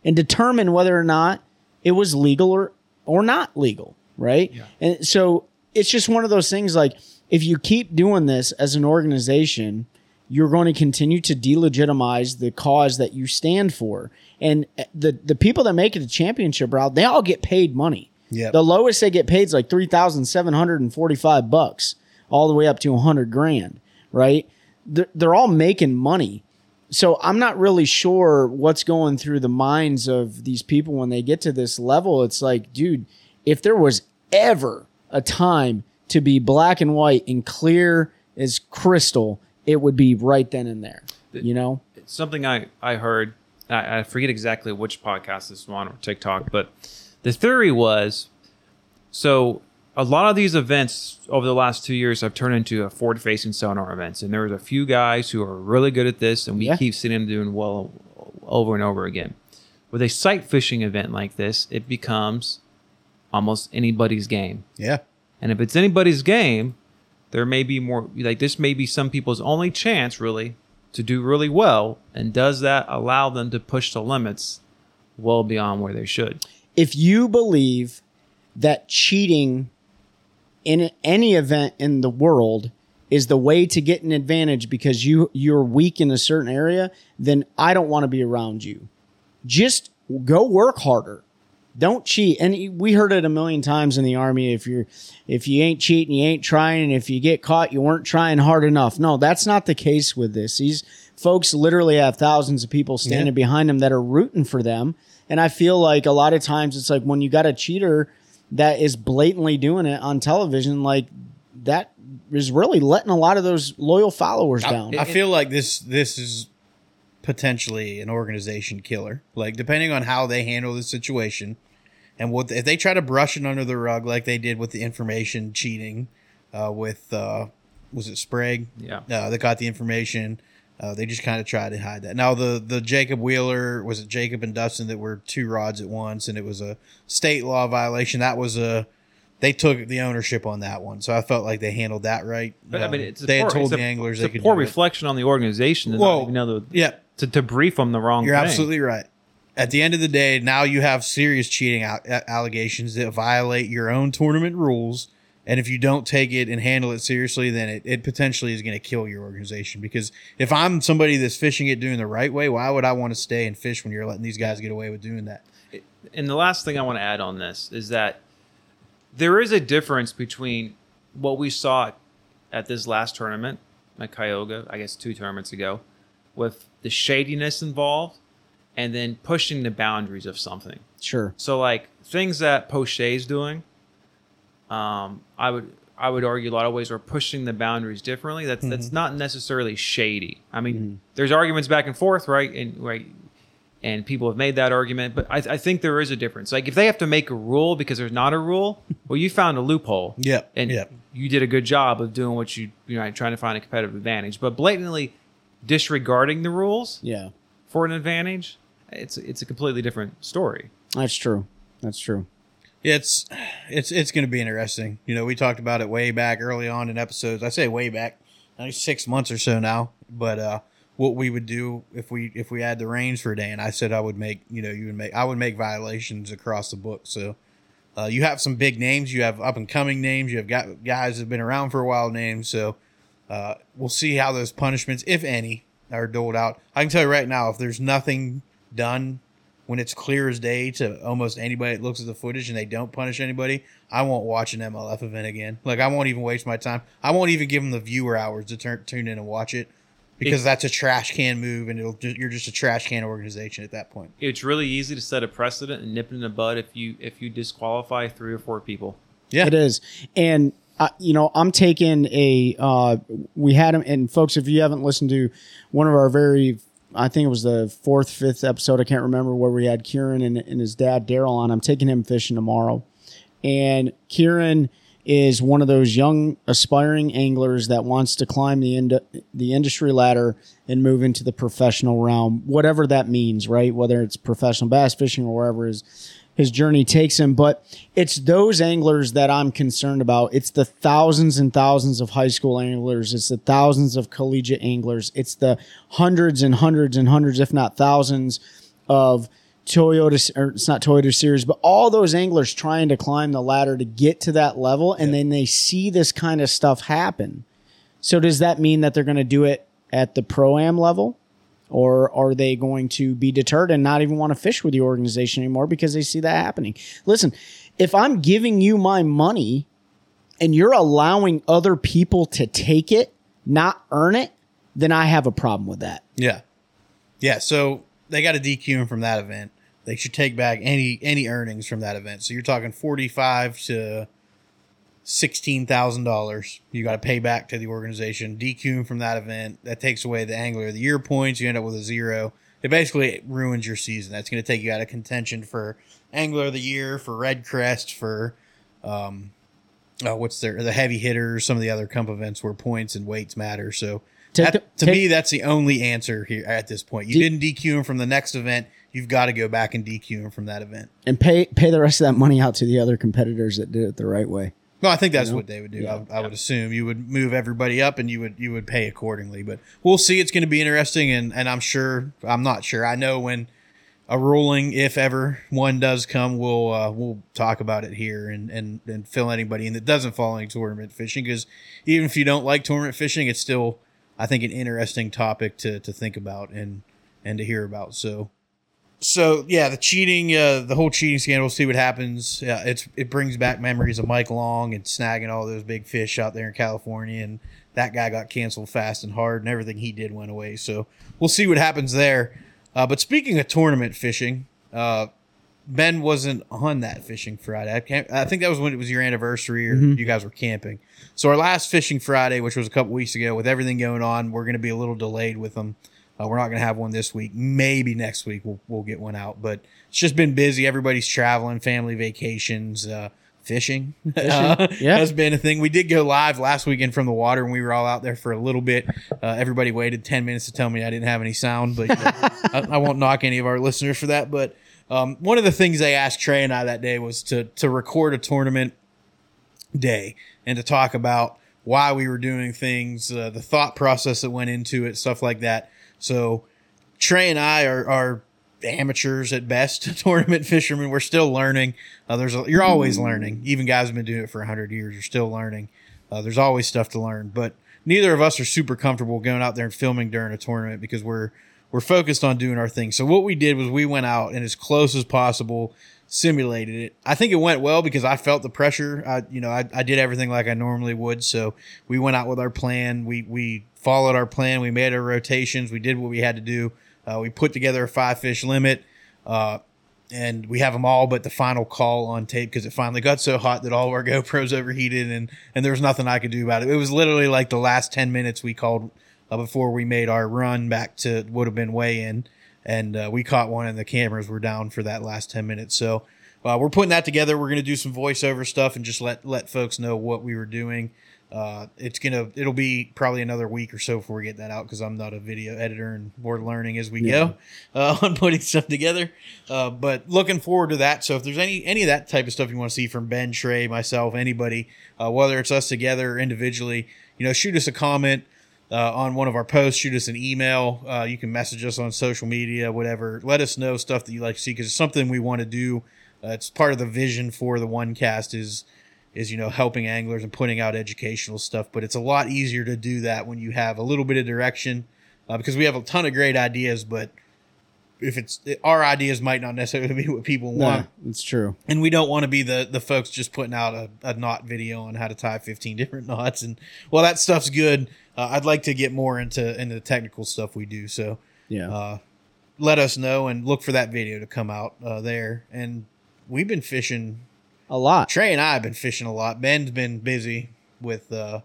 and determine whether or not it was legal or, or not legal? Right. Yeah. And so it's just one of those things like if you keep doing this as an organization, you're going to continue to delegitimize the cause that you stand for. And uh, the, the people that make it a championship route, they all get paid money. Yep. The lowest they get paid is like three thousand seven hundred and forty-five bucks, all the way up to a hundred grand. Right? They're, they're all making money. So I'm not really sure what's going through the minds of these people when they get to this level. It's like, dude, if there was ever a time to be black and white and clear as crystal, it would be right then and there. You know? something I, I heard, I, I forget exactly which podcast this was on or TikTok, but the theory was so a lot of these events over the last two years have turned into a forward facing sonar events. And there's a few guys who are really good at this, and we Yeah. keep seeing them doing well over and over again. With a sight fishing event like this, it becomes almost anybody's game. Yeah. And if it's anybody's game, there may be more like this may be some people's only chance really to do really well. And does that allow them to push the limits well beyond where they should? if you believe that cheating in any event in the world is the way to get an advantage because you you're weak in a certain area, then I don't want to be around you. Just go work harder. Don't cheat. And we heard it a million times in the army. If you're, if you ain't cheating, you ain't trying. And if you get caught, you weren't trying hard enough. No, that's not the case with this. These folks literally have thousands of people standing Yeah. behind them that are rooting for them. And I feel like a lot of times it's like when you got a cheater that is blatantly doing it on television, like that is really letting a lot of those loyal followers down. I feel like this this is potentially an organization killer. Like depending on how they handle the situation, and what if they try to brush it under the rug like they did with the information cheating, uh, with uh, was it Sprague? Yeah. uh, that got the information. Uh, they just kind of tried to hide that. Now the the Jacob Wheeler was it Jacob and Dustin that were two rods at once, and it was a state law violation. That was a they took the ownership on that one, so I felt like they handled that right. But I Um, mean, it's a they had poor, told it's the a, anglers it's they could poor do it. reflection on the organization to the, Yeah, to, to brief them the wrong you're thing. absolutely right. At the end of the day, now you have serious cheating allegations that violate your own tournament rules. And if you don't take it and handle it seriously, then it, it potentially is going to kill your organization. Because if I'm somebody that's fishing it doing the right way, why would I want to stay and fish when you're letting these guys get away with doing that? and the last thing I want to add on this is that there is a difference between what we saw at this last tournament at Cayuga, I guess two tournaments ago, with the shadiness involved and then pushing the boundaries of something. Sure. So like things that Pochet's doing, um, I would I would argue a lot of ways are pushing the boundaries differently. That's that's not necessarily shady. I mean, there's arguments back and forth, right? And right, and people have made that argument, but I, I think there is a difference. Like if they have to make a rule because there's not a rule, *laughs* well, you found a loophole. Yep, and yep. you did a good job of doing what you you know trying to find a competitive advantage. But blatantly disregarding the rules Yeah. for an advantage, it's it's a completely different story. That's true. That's true. It's it's it's going to be interesting. You know, we talked about it way back early on in episodes. I say way back, like six months or so now. But uh, what we would do if we if we had the reins for a day, and I said I would make you know you would make I would make violations across the book. So uh, you have some big names, you have up and coming names, you have got guys that've been around for a while names. So uh, we'll see how those punishments, if any, are doled out. I can tell you right now, if there's nothing done when it's clear as day to almost anybody that looks at the footage and they don't punish anybody, I won't watch an MLF event again. Like I won't even waste my time. I won't even give them the viewer hours to turn tune in and watch it because It- that's a trash can move, and it'll you're just a trash can organization at that point. it's really easy to set a precedent and nip it in the bud if you if you disqualify three or four people. Yeah, It is. And I, you know, I'm taking a. Uh, we had him, and folks, if you haven't listened to one of our very, I think it was the fourth, fifth episode. I can't remember where we had Kieran and, and his dad Daryl on. I'm taking him fishing tomorrow, and Kieran is one of those young aspiring anglers that wants to climb the ind- the industry ladder and move into the professional realm, whatever that means, right? Whether it's professional bass fishing or wherever his his journey takes him. But it's those anglers that I'm concerned about. It's the thousands and thousands of high school anglers. It's the thousands of collegiate anglers. It's the hundreds and hundreds and hundreds, if not thousands, of Toyota, or it's not Toyota Series, but all those anglers trying to climb the ladder to get to that level, and then they see this kind of stuff happen. So does that mean that they're going to do it at the pro am level, or are they going to be deterred and not even want to fish with the organization anymore because they see that happening? Listen, if I'm giving you my money and you're allowing other people to take it, not earn it, then I have a problem with that. Yeah. Yeah. So they got to DQ him from that event. They should take back any any earnings from that event. So you're talking forty five to sixteen thousand dollars. You got to pay back to the organization. DQ from that event. That takes away the angler of the year points. You end up with a zero. It basically ruins your season. That's going to take you out of contention for angler of the year, for REDCREST, for um, uh, what's their the heavy hitters, some of the other comp events where points and weights matter. So that- the- to take- me, that's the only answer here at this point. You Do- didn't DQ him from the next event. You've got to go back and DQ him from that event. And pay pay the rest of that money out to the other competitors that did it the right way. No, I think that's what they would do. I, I would assume you would move everybody up and you would you would pay accordingly. But we'll see. It's going to be interesting, and and I'm sure. I'm not sure. I know when a ruling, if ever one does come, we'll uh, we'll talk about it here and and and fill anybody in that doesn't follow any tournament fishing because even if you don't like tournament fishing, it's still I think an interesting topic to to think about and and to hear about. So so yeah, the cheating, uh, the whole cheating scandal. We'll see what happens. Yeah, it's it brings back memories of Mike Long and snagging all those big fish out there in California, and that guy got canceled fast and hard, and everything he did went away. So we'll see what happens there. Uh, but speaking of tournament fishing, uh, Ben wasn't on that fishing Friday. I, can't, I think that was when it was your anniversary or you guys were camping. So our last fishing Friday, which was a couple weeks ago, with everything going on, we're going to be a little delayed with them. Uh, we're not going to have one this week. Maybe next week we'll we'll get one out. But it's just been busy. Everybody's traveling, family vacations, uh, fishing. *laughs* Uh, yeah. has been a thing. We did go live last weekend from the water, and we were all out there for a little bit. Uh, everybody waited ten minutes to tell me I didn't have any sound, but *laughs* I, I won't knock any of our listeners for that. But um, one of the things they asked Trey and I that day was to to record a tournament day and to talk about why we were doing things, uh, the thought process that went into it, stuff like that. So Trey and I are, are amateurs at best, *laughs* tournament fishermen. We're still learning. Uh, there's a, you're always learning. Even guys who've been doing it for hundred years, you're still learning. Uh, there's always stuff to learn, but neither of us are super comfortable going out there and filming during a tournament because we're we're focused on doing our thing. So what we did was we went out and as close as possible simulated it. I think it went well because I felt the pressure. I, you know, I, I did everything like I normally would. So we went out with our plan. We, we followed our plan. We made our rotations. We did what we had to do. Uh, we put together a five fish limit. Uh, and we have them all but the final call on tape because it finally got so hot that all of our *laughs* GoPros overheated and and there was nothing I could do about it. It was literally like the last ten minutes we called uh, before we made our run back to would have been way in, and uh, we caught one and the cameras were down for that last ten minutes. So uh, we're putting that together. We're gonna do some voiceover stuff and just let let folks know what we were doing. Uh, it's gonna it'll be probably another week or so before we get that out because I'm not a video editor and we're learning as we go uh, *laughs* on putting stuff together. Uh, but looking forward to that. So if there's any any of that type of stuff you want to see from Ben, Trey, myself, anybody, uh, whether it's us together or individually, you know, shoot us a comment. Uh, on one of our posts, shoot us an email. Uh, you can message us on social media, whatever. Let us know stuff that you like to see because it's something we want to do. Uh, it's part of the vision for the one cast is is you know helping anglers and putting out educational stuff but it's a lot easier to do that when you have a little bit of direction uh, because we have a ton of great ideas but if it's our ideas might not necessarily *laughs* be what people No, want it's true. and we don't want to be the the folks just putting out a, a knot video on how to tie 15 different *laughs* knots and well that stuff's good uh, i'd like to get more into into the technical stuff we do so Yeah. uh, let us know and look for that video to come out uh, there and we've been fishing a lot. Trey and I have been fishing a lot. Ben's been busy with uh,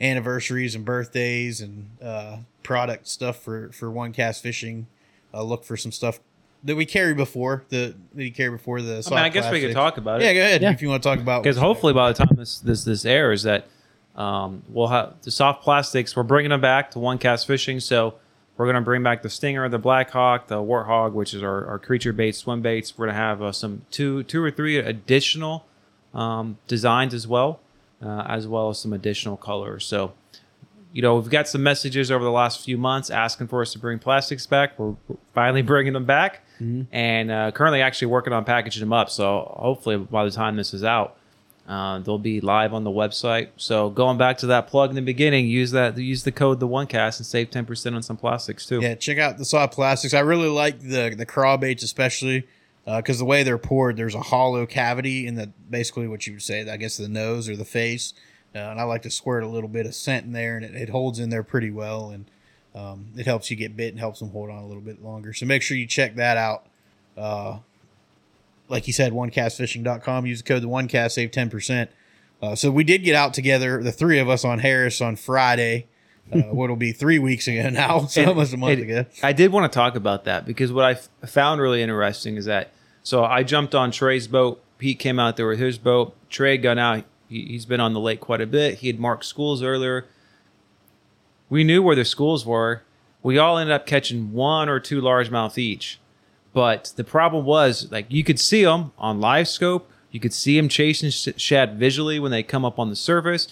anniversaries and birthdays and uh, product stuff for for one cast fishing. Uh, look for some stuff that we carry before the that we carry before the. I mean, I guess we could talk about it. Yeah, go ahead Yeah. if you want to talk about because hopefully by the time this this this airs that um, we'll have the soft plastics we're bringing them back to one cast fishing so we're going to bring back the stinger the black hawk the warthog which is our, our creature baits swim baits we're going to have uh, some two two or three additional um, designs as well uh, as well as some additional colors so you know we've got some messages over the last few months asking for us to bring plastics back we're finally bringing them back and uh, currently actually working on packaging them up so hopefully by the time this is out uh, they'll be live on the website. So going back to that plug in the beginning, use that use the code the one cast and save ten percent on some plastics too. Yeah, check out the soft plastics. I really like the the craw baits, especially because the way they're poured, there's a hollow cavity in the basically what you would say, I guess, the nose or the face. Uh, and I like to squirt a little bit of scent in there, and it, it holds in there pretty well, and um, it helps you get bit and helps them hold on a little bit longer. So make sure you check that out. Uh, like you said, onecastfishing.com. Use the code the onecast, save ten percent. Uh, so we did get out together, the three of us on Harris on Friday. Uh, *laughs* what'll be three weeks ago now, so almost a month and ago. I did want to talk about that because what I f- found really interesting is that so I jumped on Trey's boat. Pete came out there with his boat. Trey got out. He, he's been on the lake quite a bit. He had marked schools earlier. We knew where the schools were. We all ended up catching one or two largemouth each. But the problem was, like, you could see them on LiveScope. You could see them chasing sh- shad visually when they come up on the surface.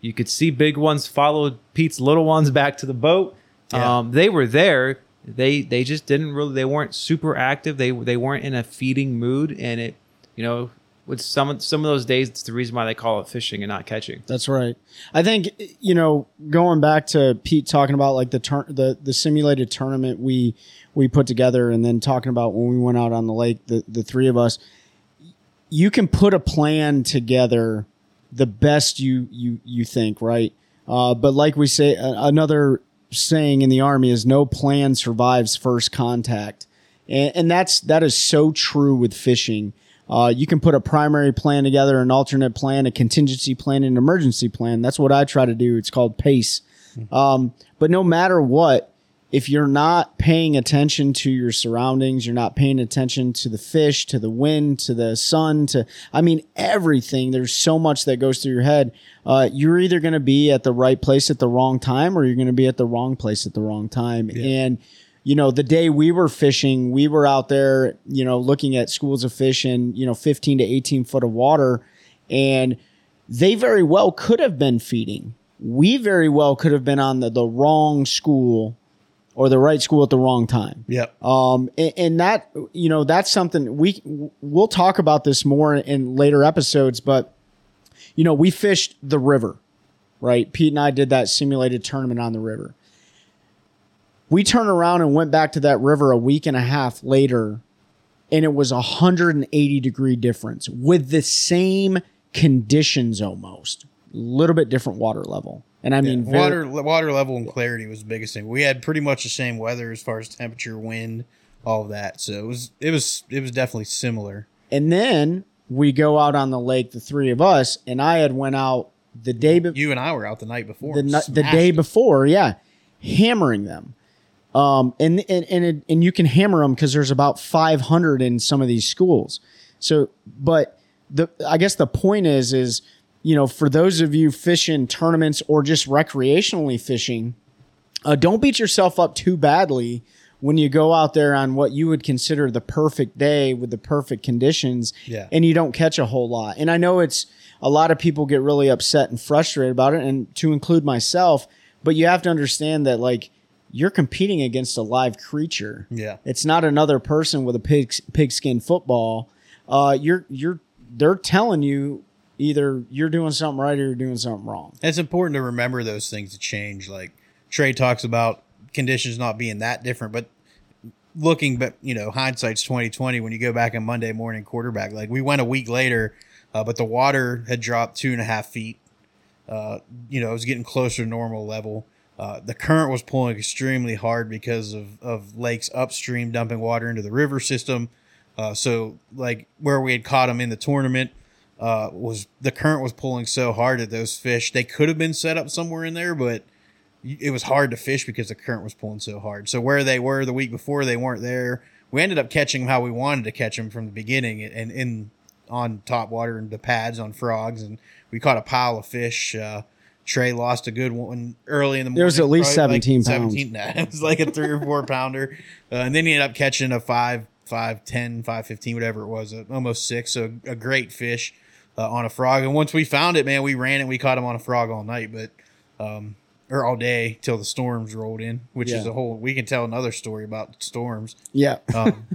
You could see big ones follow Pete's little ones back to the boat. Yeah. Um, they were there. They they just didn't really. They weren't super active. They they weren't in a feeding mood, and it, you know, with some of- some of those days, it's the reason why they call it fishing and not catching. That's right. I think you know, going back to Pete talking about like the turn the the simulated tournament we we put together, and then talking about when we went out on the lake, the the three of us. You can put a plan together, the best you you you think, right? Uh, but like we say, another saying in the army is no plan survives first contact, and, and that's that is so true with fishing. Uh, you can put a primary plan together, an alternate plan, a contingency plan, an emergency plan. That's what I try to do. It's called PACE. Um, but no matter what, if you're not paying attention to your surroundings, you're not paying attention to the fish, to the wind, to the sun, to, I mean, everything, there's so much that goes through your head. Uh, you're either going to be at the right place at the wrong time or you're going to be at the wrong place at the wrong time. And, you know, the day we were fishing, we were out there, you know, looking at schools of fish in, you know, 15 to 18 foot of water. And they very well could have been feeding. We very well could have been on the, the wrong school or the right school at the wrong time. Yep. Um, and, and that, you know, that's something we, we'll talk about this more in later episodes, but, you know, we fished the river, right? Pete and I did that simulated tournament on the river. We turned around and went back to that river a week and a half later, and it was a 180 degree difference with the same conditions almost. A little bit different water level. And I mean, very- water water level and clarity was the biggest thing. We had pretty much the same weather as far as temperature, wind, all of that. So it was it was it was definitely similar. And then we go out on the lake, the three of us, and I had went out the day before. You and I were out the night before. the, the day before, yeah, hammering them. Um, and and and, it, and you can hammer them because there's about 500 in some of these schools. So, but the I guess the point is is you know for those of you fishing tournaments or just recreationally fishing, uh, don't beat yourself up too badly when you go out there on what you would consider the perfect day with the perfect conditions Yeah. and you don't catch a whole lot. And I know it's a lot of people get really upset and frustrated about it, and to include myself, but you have to understand that like you're competing against a live creature. Yeah. It's not another person with a pig pigskin football. Uh, you're you're they're telling you either you're doing something right or you're doing something wrong. It's important to remember those things to change. Like Trey talks about conditions not being that different, but looking, but you know, hindsight's twenty twenty. When you go back on Monday morning quarterback, like we went a week later, uh, but the water had dropped two and a half feet. Uh, you know, it was getting closer to normal level. Uh, the current was pulling extremely hard because of, of lakes upstream dumping water into the river system. Uh, so, like where we had caught them in the tournament, uh, was the current was pulling so hard that those fish they could have been set up somewhere in there, but it was hard to fish because the current was pulling so hard. So where they were the week before, they weren't there. We ended up catching them how we wanted to catch them from the beginning, and in on top water and the pads on frogs, and we caught a pile of fish. Uh, Trey lost a good one early in the morning. There was at least probably 17 pounds. 17 *laughs* nah, it was like a three or four pounder, uh, and then he ended up catching a five, five, ten, five, fifteen, whatever it was, uh, almost six. So a great fish uh, on a frog. And once we found it, man, we ran it. We caught him on a frog all night, but um, or all day till the storms rolled in, which is a whole. We can tell another story about storms. Yeah. Um,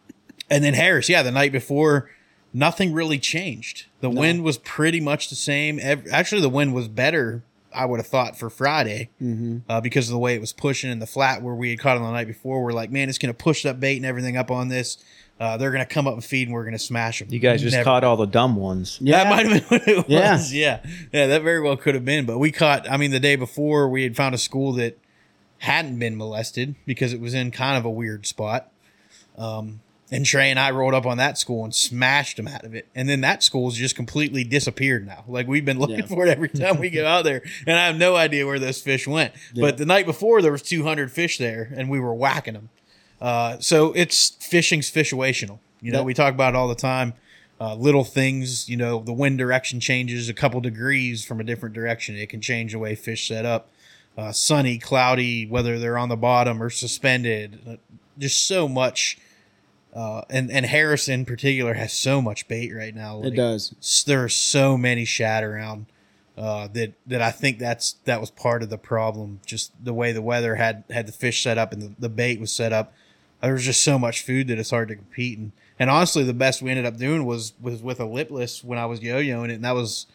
*laughs* and then Harris, yeah, the night before, nothing really changed. The wind was pretty much the same. Actually, the wind was better. I would have thought for Friday Mm-hmm. uh, because of the way it was pushing in the flat where we had caught it the night before. We're like, man, it's going to push that bait and everything up on this. Uh, they're going to come up and feed, and we're going to smash them. You guys just Never. caught all the dumb ones. yeah. That might have been what it Yeah. was. Yeah. Yeah, that very well could have been. But we caught, I mean, the day before we had found a school that hadn't been molested because it was in kind of a weird spot. Um, and Trey and I rolled up on that school and smashed them out of it. And then that school's just completely disappeared now. Like we've been *laughs* looking Yeah. for it every time we go out there. And I have no idea where those fish went. Yeah. But the night before there was 200 fish there and we were whacking them. Uh, so it's fishing's fishational. You know, we talk about it all the time. Uh, little things, you know, the wind direction changes a couple degrees from a different direction. It can change the way fish set up. Uh, sunny, cloudy, whether they're on the bottom or suspended. Uh, just so much. Uh, and, and Harris in particular has so much bait right now. It does. There are so many shad around uh, that that I think that's that was part of the problem. Just the way the weather had had the fish set up and the, the bait was set up. There was just so much food that it's hard to compete. And and honestly, the best we ended up doing was was with a lipless when I was yo-yoing it, and that was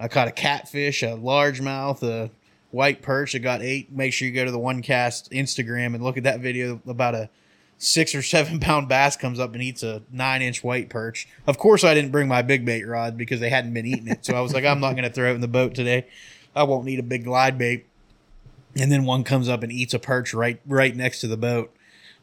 I caught a catfish, a largemouth, a white perch. I got eight. Make sure you go to the one cast Instagram and look at that video about a six or seven *laughs* pound bass comes up and eats a nine inch white perch. Of course, I didn't bring my big bait rod because they hadn't been eating it. So I was like, I'm not going to throw it in the boat today. I won't need a big glide bait. And then one comes up and eats a perch right right next to the boat.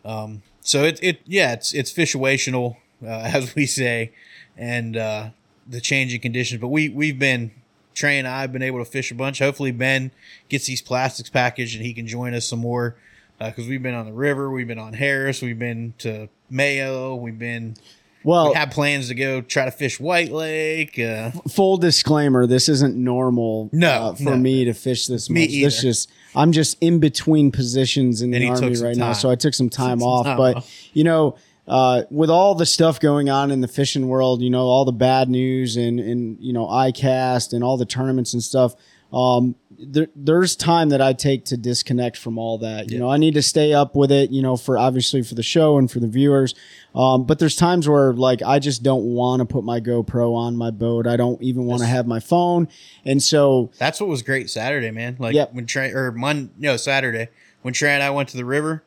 Um, so it it yeah it's it's fishational uh, *laughs* as we say, and uh, the changing conditions. But we we've been Trey and I have been able to fish a bunch. Hopefully Ben gets these plastics packaged and he can join us some more because we've been on the river, we've been on Harris, we've been to Mayo, we've been Well, we have plans to go try to fish White Lake. Uh, full disclaimer: this isn't normal. No, uh, for no. me to fish this Me much. This either. just I'm just in between positions in And the army some right now, so I took some time some off. time but off. you know, uh, with all the stuff going on in the fishing world, you know, all the bad news and and you know, ICAST and all the tournaments and stuff. Um, there, there's time that I take to disconnect from all that. You know, I need to stay up with it. You know, for obviously for the show and for the viewers. Um, but there's times where like I just don't want to put my GoPro on my boat. I don't even want to have my phone, and so that's what was great Saturday, man. Like Yep. when Trey or Mon no Saturday when Trey and I went to the river,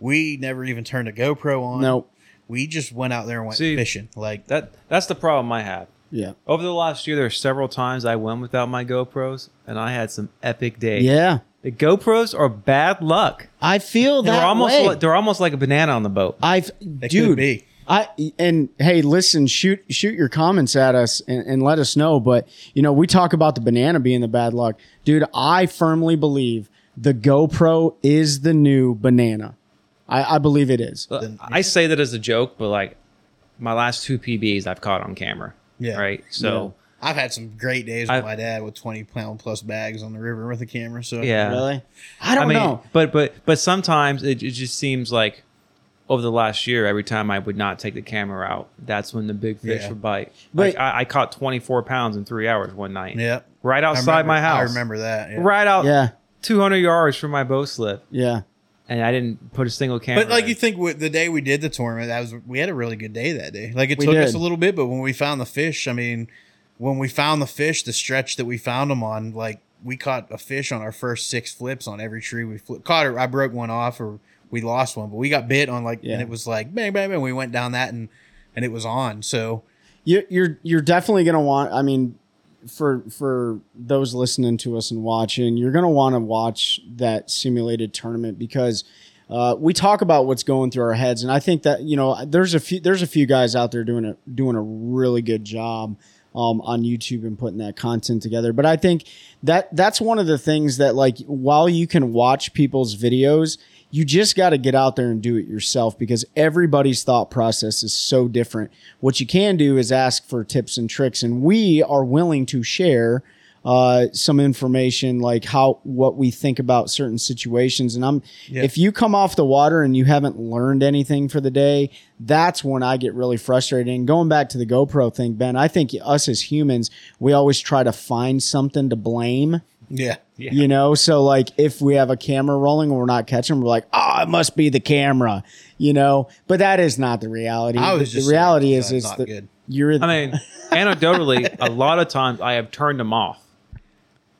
we never even turned a GoPro on. no, we just went out there and went See- fishing. Like That that's the problem I have. Yeah, Over the last year, there are several times I went without my GoPros, and I had some epic days. yeah. the GoPros are bad luck. I feel They're that almost way. like, they're almost like a banana on the boat. I've they dude, could be. I and hey, listen, shoot shoot your comments at us and, and let us know. But you know, we talk about the banana being the bad luck, dude. I firmly believe the GoPro is the new banana. I, I believe it is. I say that as a joke, but like my last two PBs I've caught on camera. Yeah. Right. So I've had some great days with I've- my dad with twenty pound plus bags on the river with a camera. So yeah. Really? I don't I mean, know. but but but sometimes it, it just seems like over the last year, every time I would not take the camera out, that's when the big fish Yeah. would bite. But- like I, I caught 24 pounds in three hours one night. yeah, Right outside remember- my house. I remember that. yeah. Right out Yeah, 200 yards from my boat slip, yeah. And I didn't put a single camera. But like in. you think with the day we did the tournament, that was we had a really good day that day. Like it We took us a little bit, but when we found the fish, I mean, when we found the fish, the stretch that we found them on, like we caught a fish on our first six flips on every tree we flipped. Caught her, I broke one off or we lost one, but we got bit on like, Yeah. and it was like bang bang bang. We went down that and and it was on. So you, you're you're definitely gonna want. I mean, for for those listening to us and watching, you're gonna want to watch that simulated tournament because uh, we talk about what's going through our heads, and I think that you know there's a few there's a few guys out there doing a doing a really good job um, on YouTube and putting that content together. But I think that that's one of the things that like while you can watch people's videos, you just got to get out there and do it yourself because everybody's thought process is so different. What you can do is ask for tips and tricks, and we are willing to share uh, some information like how what we think about certain situations. And I'm Yeah. if you come off the water and you haven't learned anything for the day, that's when I get really frustrated. And going back to the GoPro thing, Ben, I think us as humans, we always try to find something to blame. Yeah. You know, so like if we have a camera rolling and we're not catching, we're like, oh, it must be the camera. You know, but that is not the reality. I was the, just the reality is is not that good. you're. I mean, *laughs* anecdotally, a lot of times I have turned them off,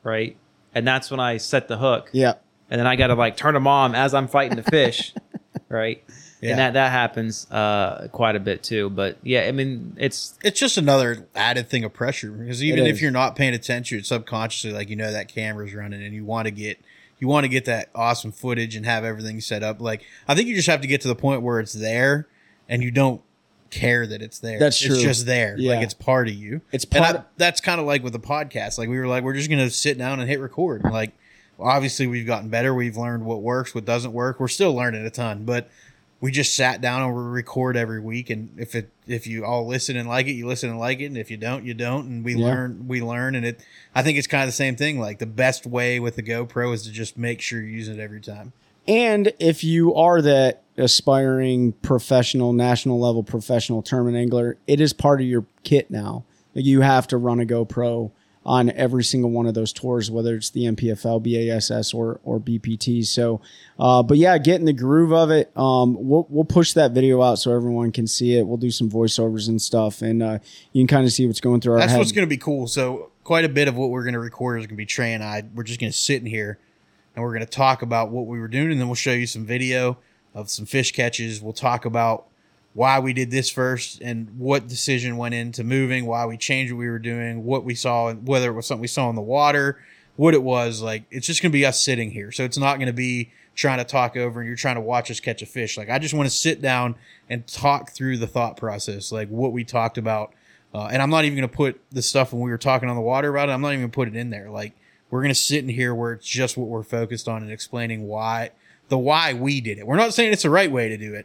right? And that's when I set the hook, yeah, and then I got to like turn them on as I'm fighting the fish, *laughs* right? Yeah. And that that happens uh, quite a bit too. But yeah, I mean, it's It's just another added thing of pressure because even if you're not paying attention, subconsciously, like you know that camera's running and you want to get you want to get that awesome footage and have everything set up. Like I think you just have to get to the point where it's there and you don't care that it's there. That's true. It's just there. Yeah. Like it's part of you. It's And part I- that's kind of like with the podcast. Like we were like, we're just gonna sit down and hit record. Like obviously we've gotten better. We've learned what works, what doesn't work. We're still learning a ton, but we just sat down and we record every week. And if it if you all listen and like it, you listen and like it. And if you don't, you don't. And we Yeah. learn we learn. And it I think it's kind of the same thing. Like the best way with the GoPro is to just make sure you're using it every time. And if you are that aspiring professional, national level professional tournament angler, it is part of your kit now. You have to run a GoPro on every single one of those tours, whether it's the NPFL, BASS, or or BPT. So, uh, but yeah, get in the groove of it. Um, we'll we'll push that video out so everyone can see it. We'll do some voiceovers and stuff, and uh, you can kind of see what's going through our That's head. what's going to be cool. So quite a bit of what we're going to record is going to be Trey and I. We're just going to sit in here and we're going to talk about what we were doing, and then we'll show you some video of some fish catches. We'll talk about why we did this first and what decision went into moving, why we changed what we were doing, what we saw, and whether it was something we saw in the water, what it was. Like it's just going to be us sitting here. So it's not going to be trying to talk over and you're trying to watch us catch a fish. Like I just want to sit down and talk through the thought process, like what we talked about. Uh, and I'm not even going to put the stuff when we were talking on the water about it. I'm not even going to put it in there. Like we're going to sit in here where it's just what we're focused on and explaining why the why we did it. We're not saying it's the right way to do it.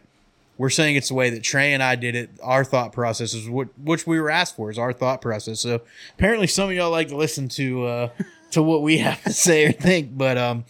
We're saying it's the way that Trey and I did it. Our thought process is what which we were asked for is our thought process. So apparently some of y'all like to listen to uh to what we *laughs* have to say or think. But um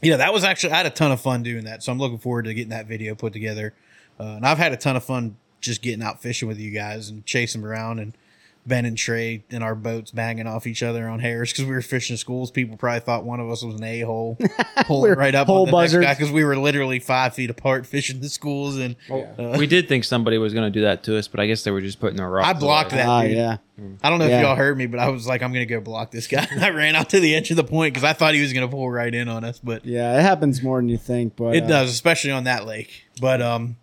yeah, that was actually I had a ton of fun doing that. So I'm looking forward to getting that video put together. Uh, and I've had a ton of fun just getting out fishing with you guys and chasing around and Ben and Trey in our boats banging off each other on Harris because we were fishing schools. People probably thought one of us was an a hole, *laughs* pulling We're right up on the buzzards. next guy because we were literally five feet apart *laughs* fishing the schools. And uh, we did think somebody was going to do that to us, but I guess they were just putting their rocks. I blocked away. that. Ah, dude. yeah. I don't know Yeah. if y'all heard me, but I was like, I'm gonna go block this guy. *laughs* I ran out to the edge of the point because I thought he was gonna pull right in on us, but Yeah, it happens more than you think, but it uh, does, especially on that lake. But um,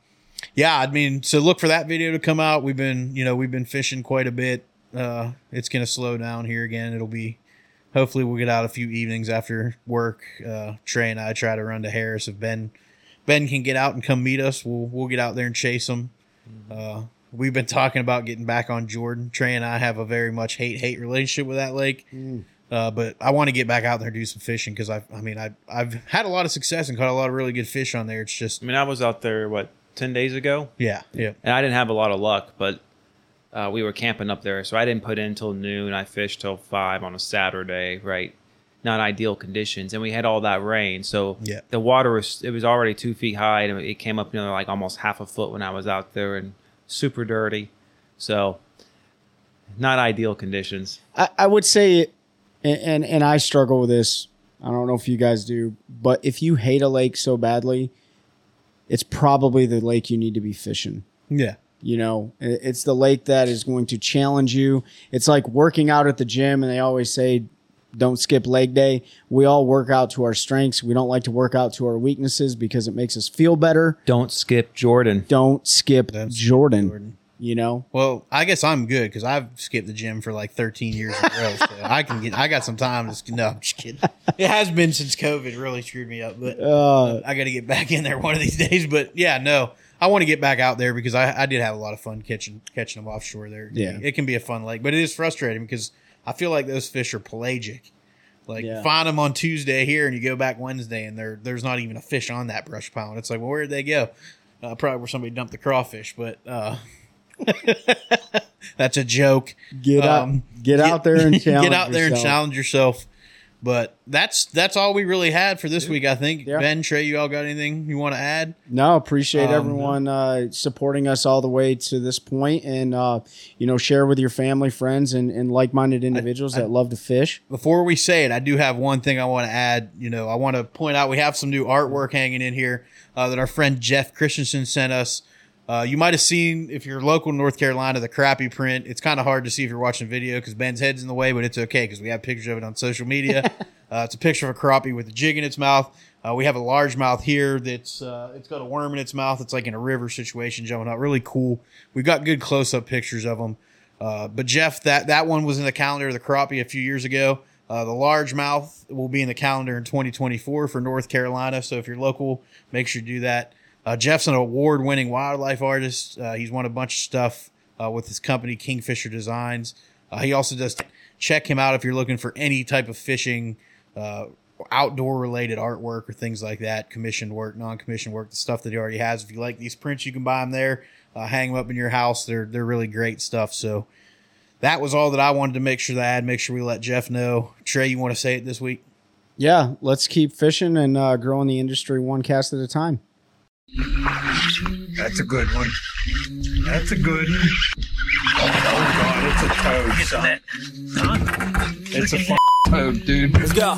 yeah, I mean, so look for that video to come out. We've been, you know, we've been fishing quite a bit. Uh, it's gonna slow down here again. It'll be, hopefully, we'll get out a few evenings after work. Uh, Trey and I try to run to Harris. If Ben, Ben can get out and come meet us, we'll we'll get out there and chase him. Uh, we've been talking about getting back on Jordan. Trey and I have a very much hate hate relationship with that lake. Uh, but I want to get back out there and do some fishing because I, I mean, I, I've had a lot of success and caught a lot of really good fish on there. It's just, I mean, I was out there what ten days ago, yeah, yeah, and I didn't have a lot of luck, but uh, we were camping up there, so I didn't put in till noon. I fished till five on a Saturday, right? Not ideal conditions, and we had all that rain, so Yeah. the water was it was already two feet high, and it came up, you know, like almost half a foot when I was out there, and super dirty. So, not ideal conditions. I, I would say, and, and and I struggle with this. I don't know if you guys do, but if you hate a lake so badly, it's probably the lake you need to be fishing. yeah. You know, it's the lake that is going to challenge you. It's like working out at the gym, and they always say, don't skip leg day. We all work out to our strengths. We don't like to work out to our weaknesses because it makes us feel better. Don't skip Jordan. Don't skip Don't Jordan, Jordan. You know, Well, I guess I'm good because I've skipped the gym for like 13 years in a row. So *laughs* I can get, I got some time to, no, I'm just kidding. *laughs* It has been since COVID really screwed me up, but uh, I got to get back in there one of these *laughs* days. But yeah, no, I want to get back out there because I, I did have a lot of fun catching catching them offshore there. Yeah. it can be a fun lake, but it is frustrating because I feel like those fish are pelagic. Like Yeah. find them on Tuesday here, and you go back Wednesday, and there there's not even a fish on that brush pile. And it's like, well, where did they go? Uh, probably where somebody dumped the crawfish, but uh, *laughs* that's a joke. Get out, Um, get, out there and challenge get out there and *laughs* challenge yourself. But that's that's all we really had for this week. I think Yeah. Ben Trey, you all got anything you want to add? No, appreciate Um, everyone uh, supporting us all the way to this point, and uh, you know, share with your family, friends, and, and like-minded individuals that love to fish. Before we say it, I do have one thing I want to add. You know, I want to point out we have some new artwork hanging in here uh, that our friend Jeff Christensen sent us. Uh, you might have seen if you're local in North Carolina the crappie print. It's kind of hard to see if you're watching video because Ben's head's in the way, but it's okay because we have pictures of it on social media. *laughs* uh, it's a picture of a crappie with a jig in its mouth. Uh, we have a largemouth here that's uh, it's got a worm in its mouth. It's like in a river situation jumping out. Really cool. We've got good close up pictures of them. Uh, but Jeff, that that one was in the calendar of the crappie a few years ago. Uh, the largemouth will be in the calendar in 2024 for North Carolina. So if you're local, make sure you do that. Uh, Jeff's an award-winning wildlife artist. Uh, he's won a bunch of stuff uh, with his company Kingfisher Designs. Uh, he also does check him out if you're looking for any type of fishing, uh, outdoor-related artwork or things like that, commissioned work, non-commissioned work, the stuff that he already has. If you like these prints, you can buy them there. Uh, hang them up in your house. They're they're really great stuff. So that was all that I wanted to make sure that I had. Make sure we let Jeff know. Trey, you want to say it this week? Yeah, let's keep fishing and growing the industry one cast at a time. That's a good one. That's a good one. Oh god, it's a toad, son. It's a f- toad, dude. Let's go.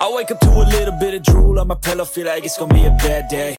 I wake up to a little bit of drool on my pillow, feel like it's gonna be a bad day.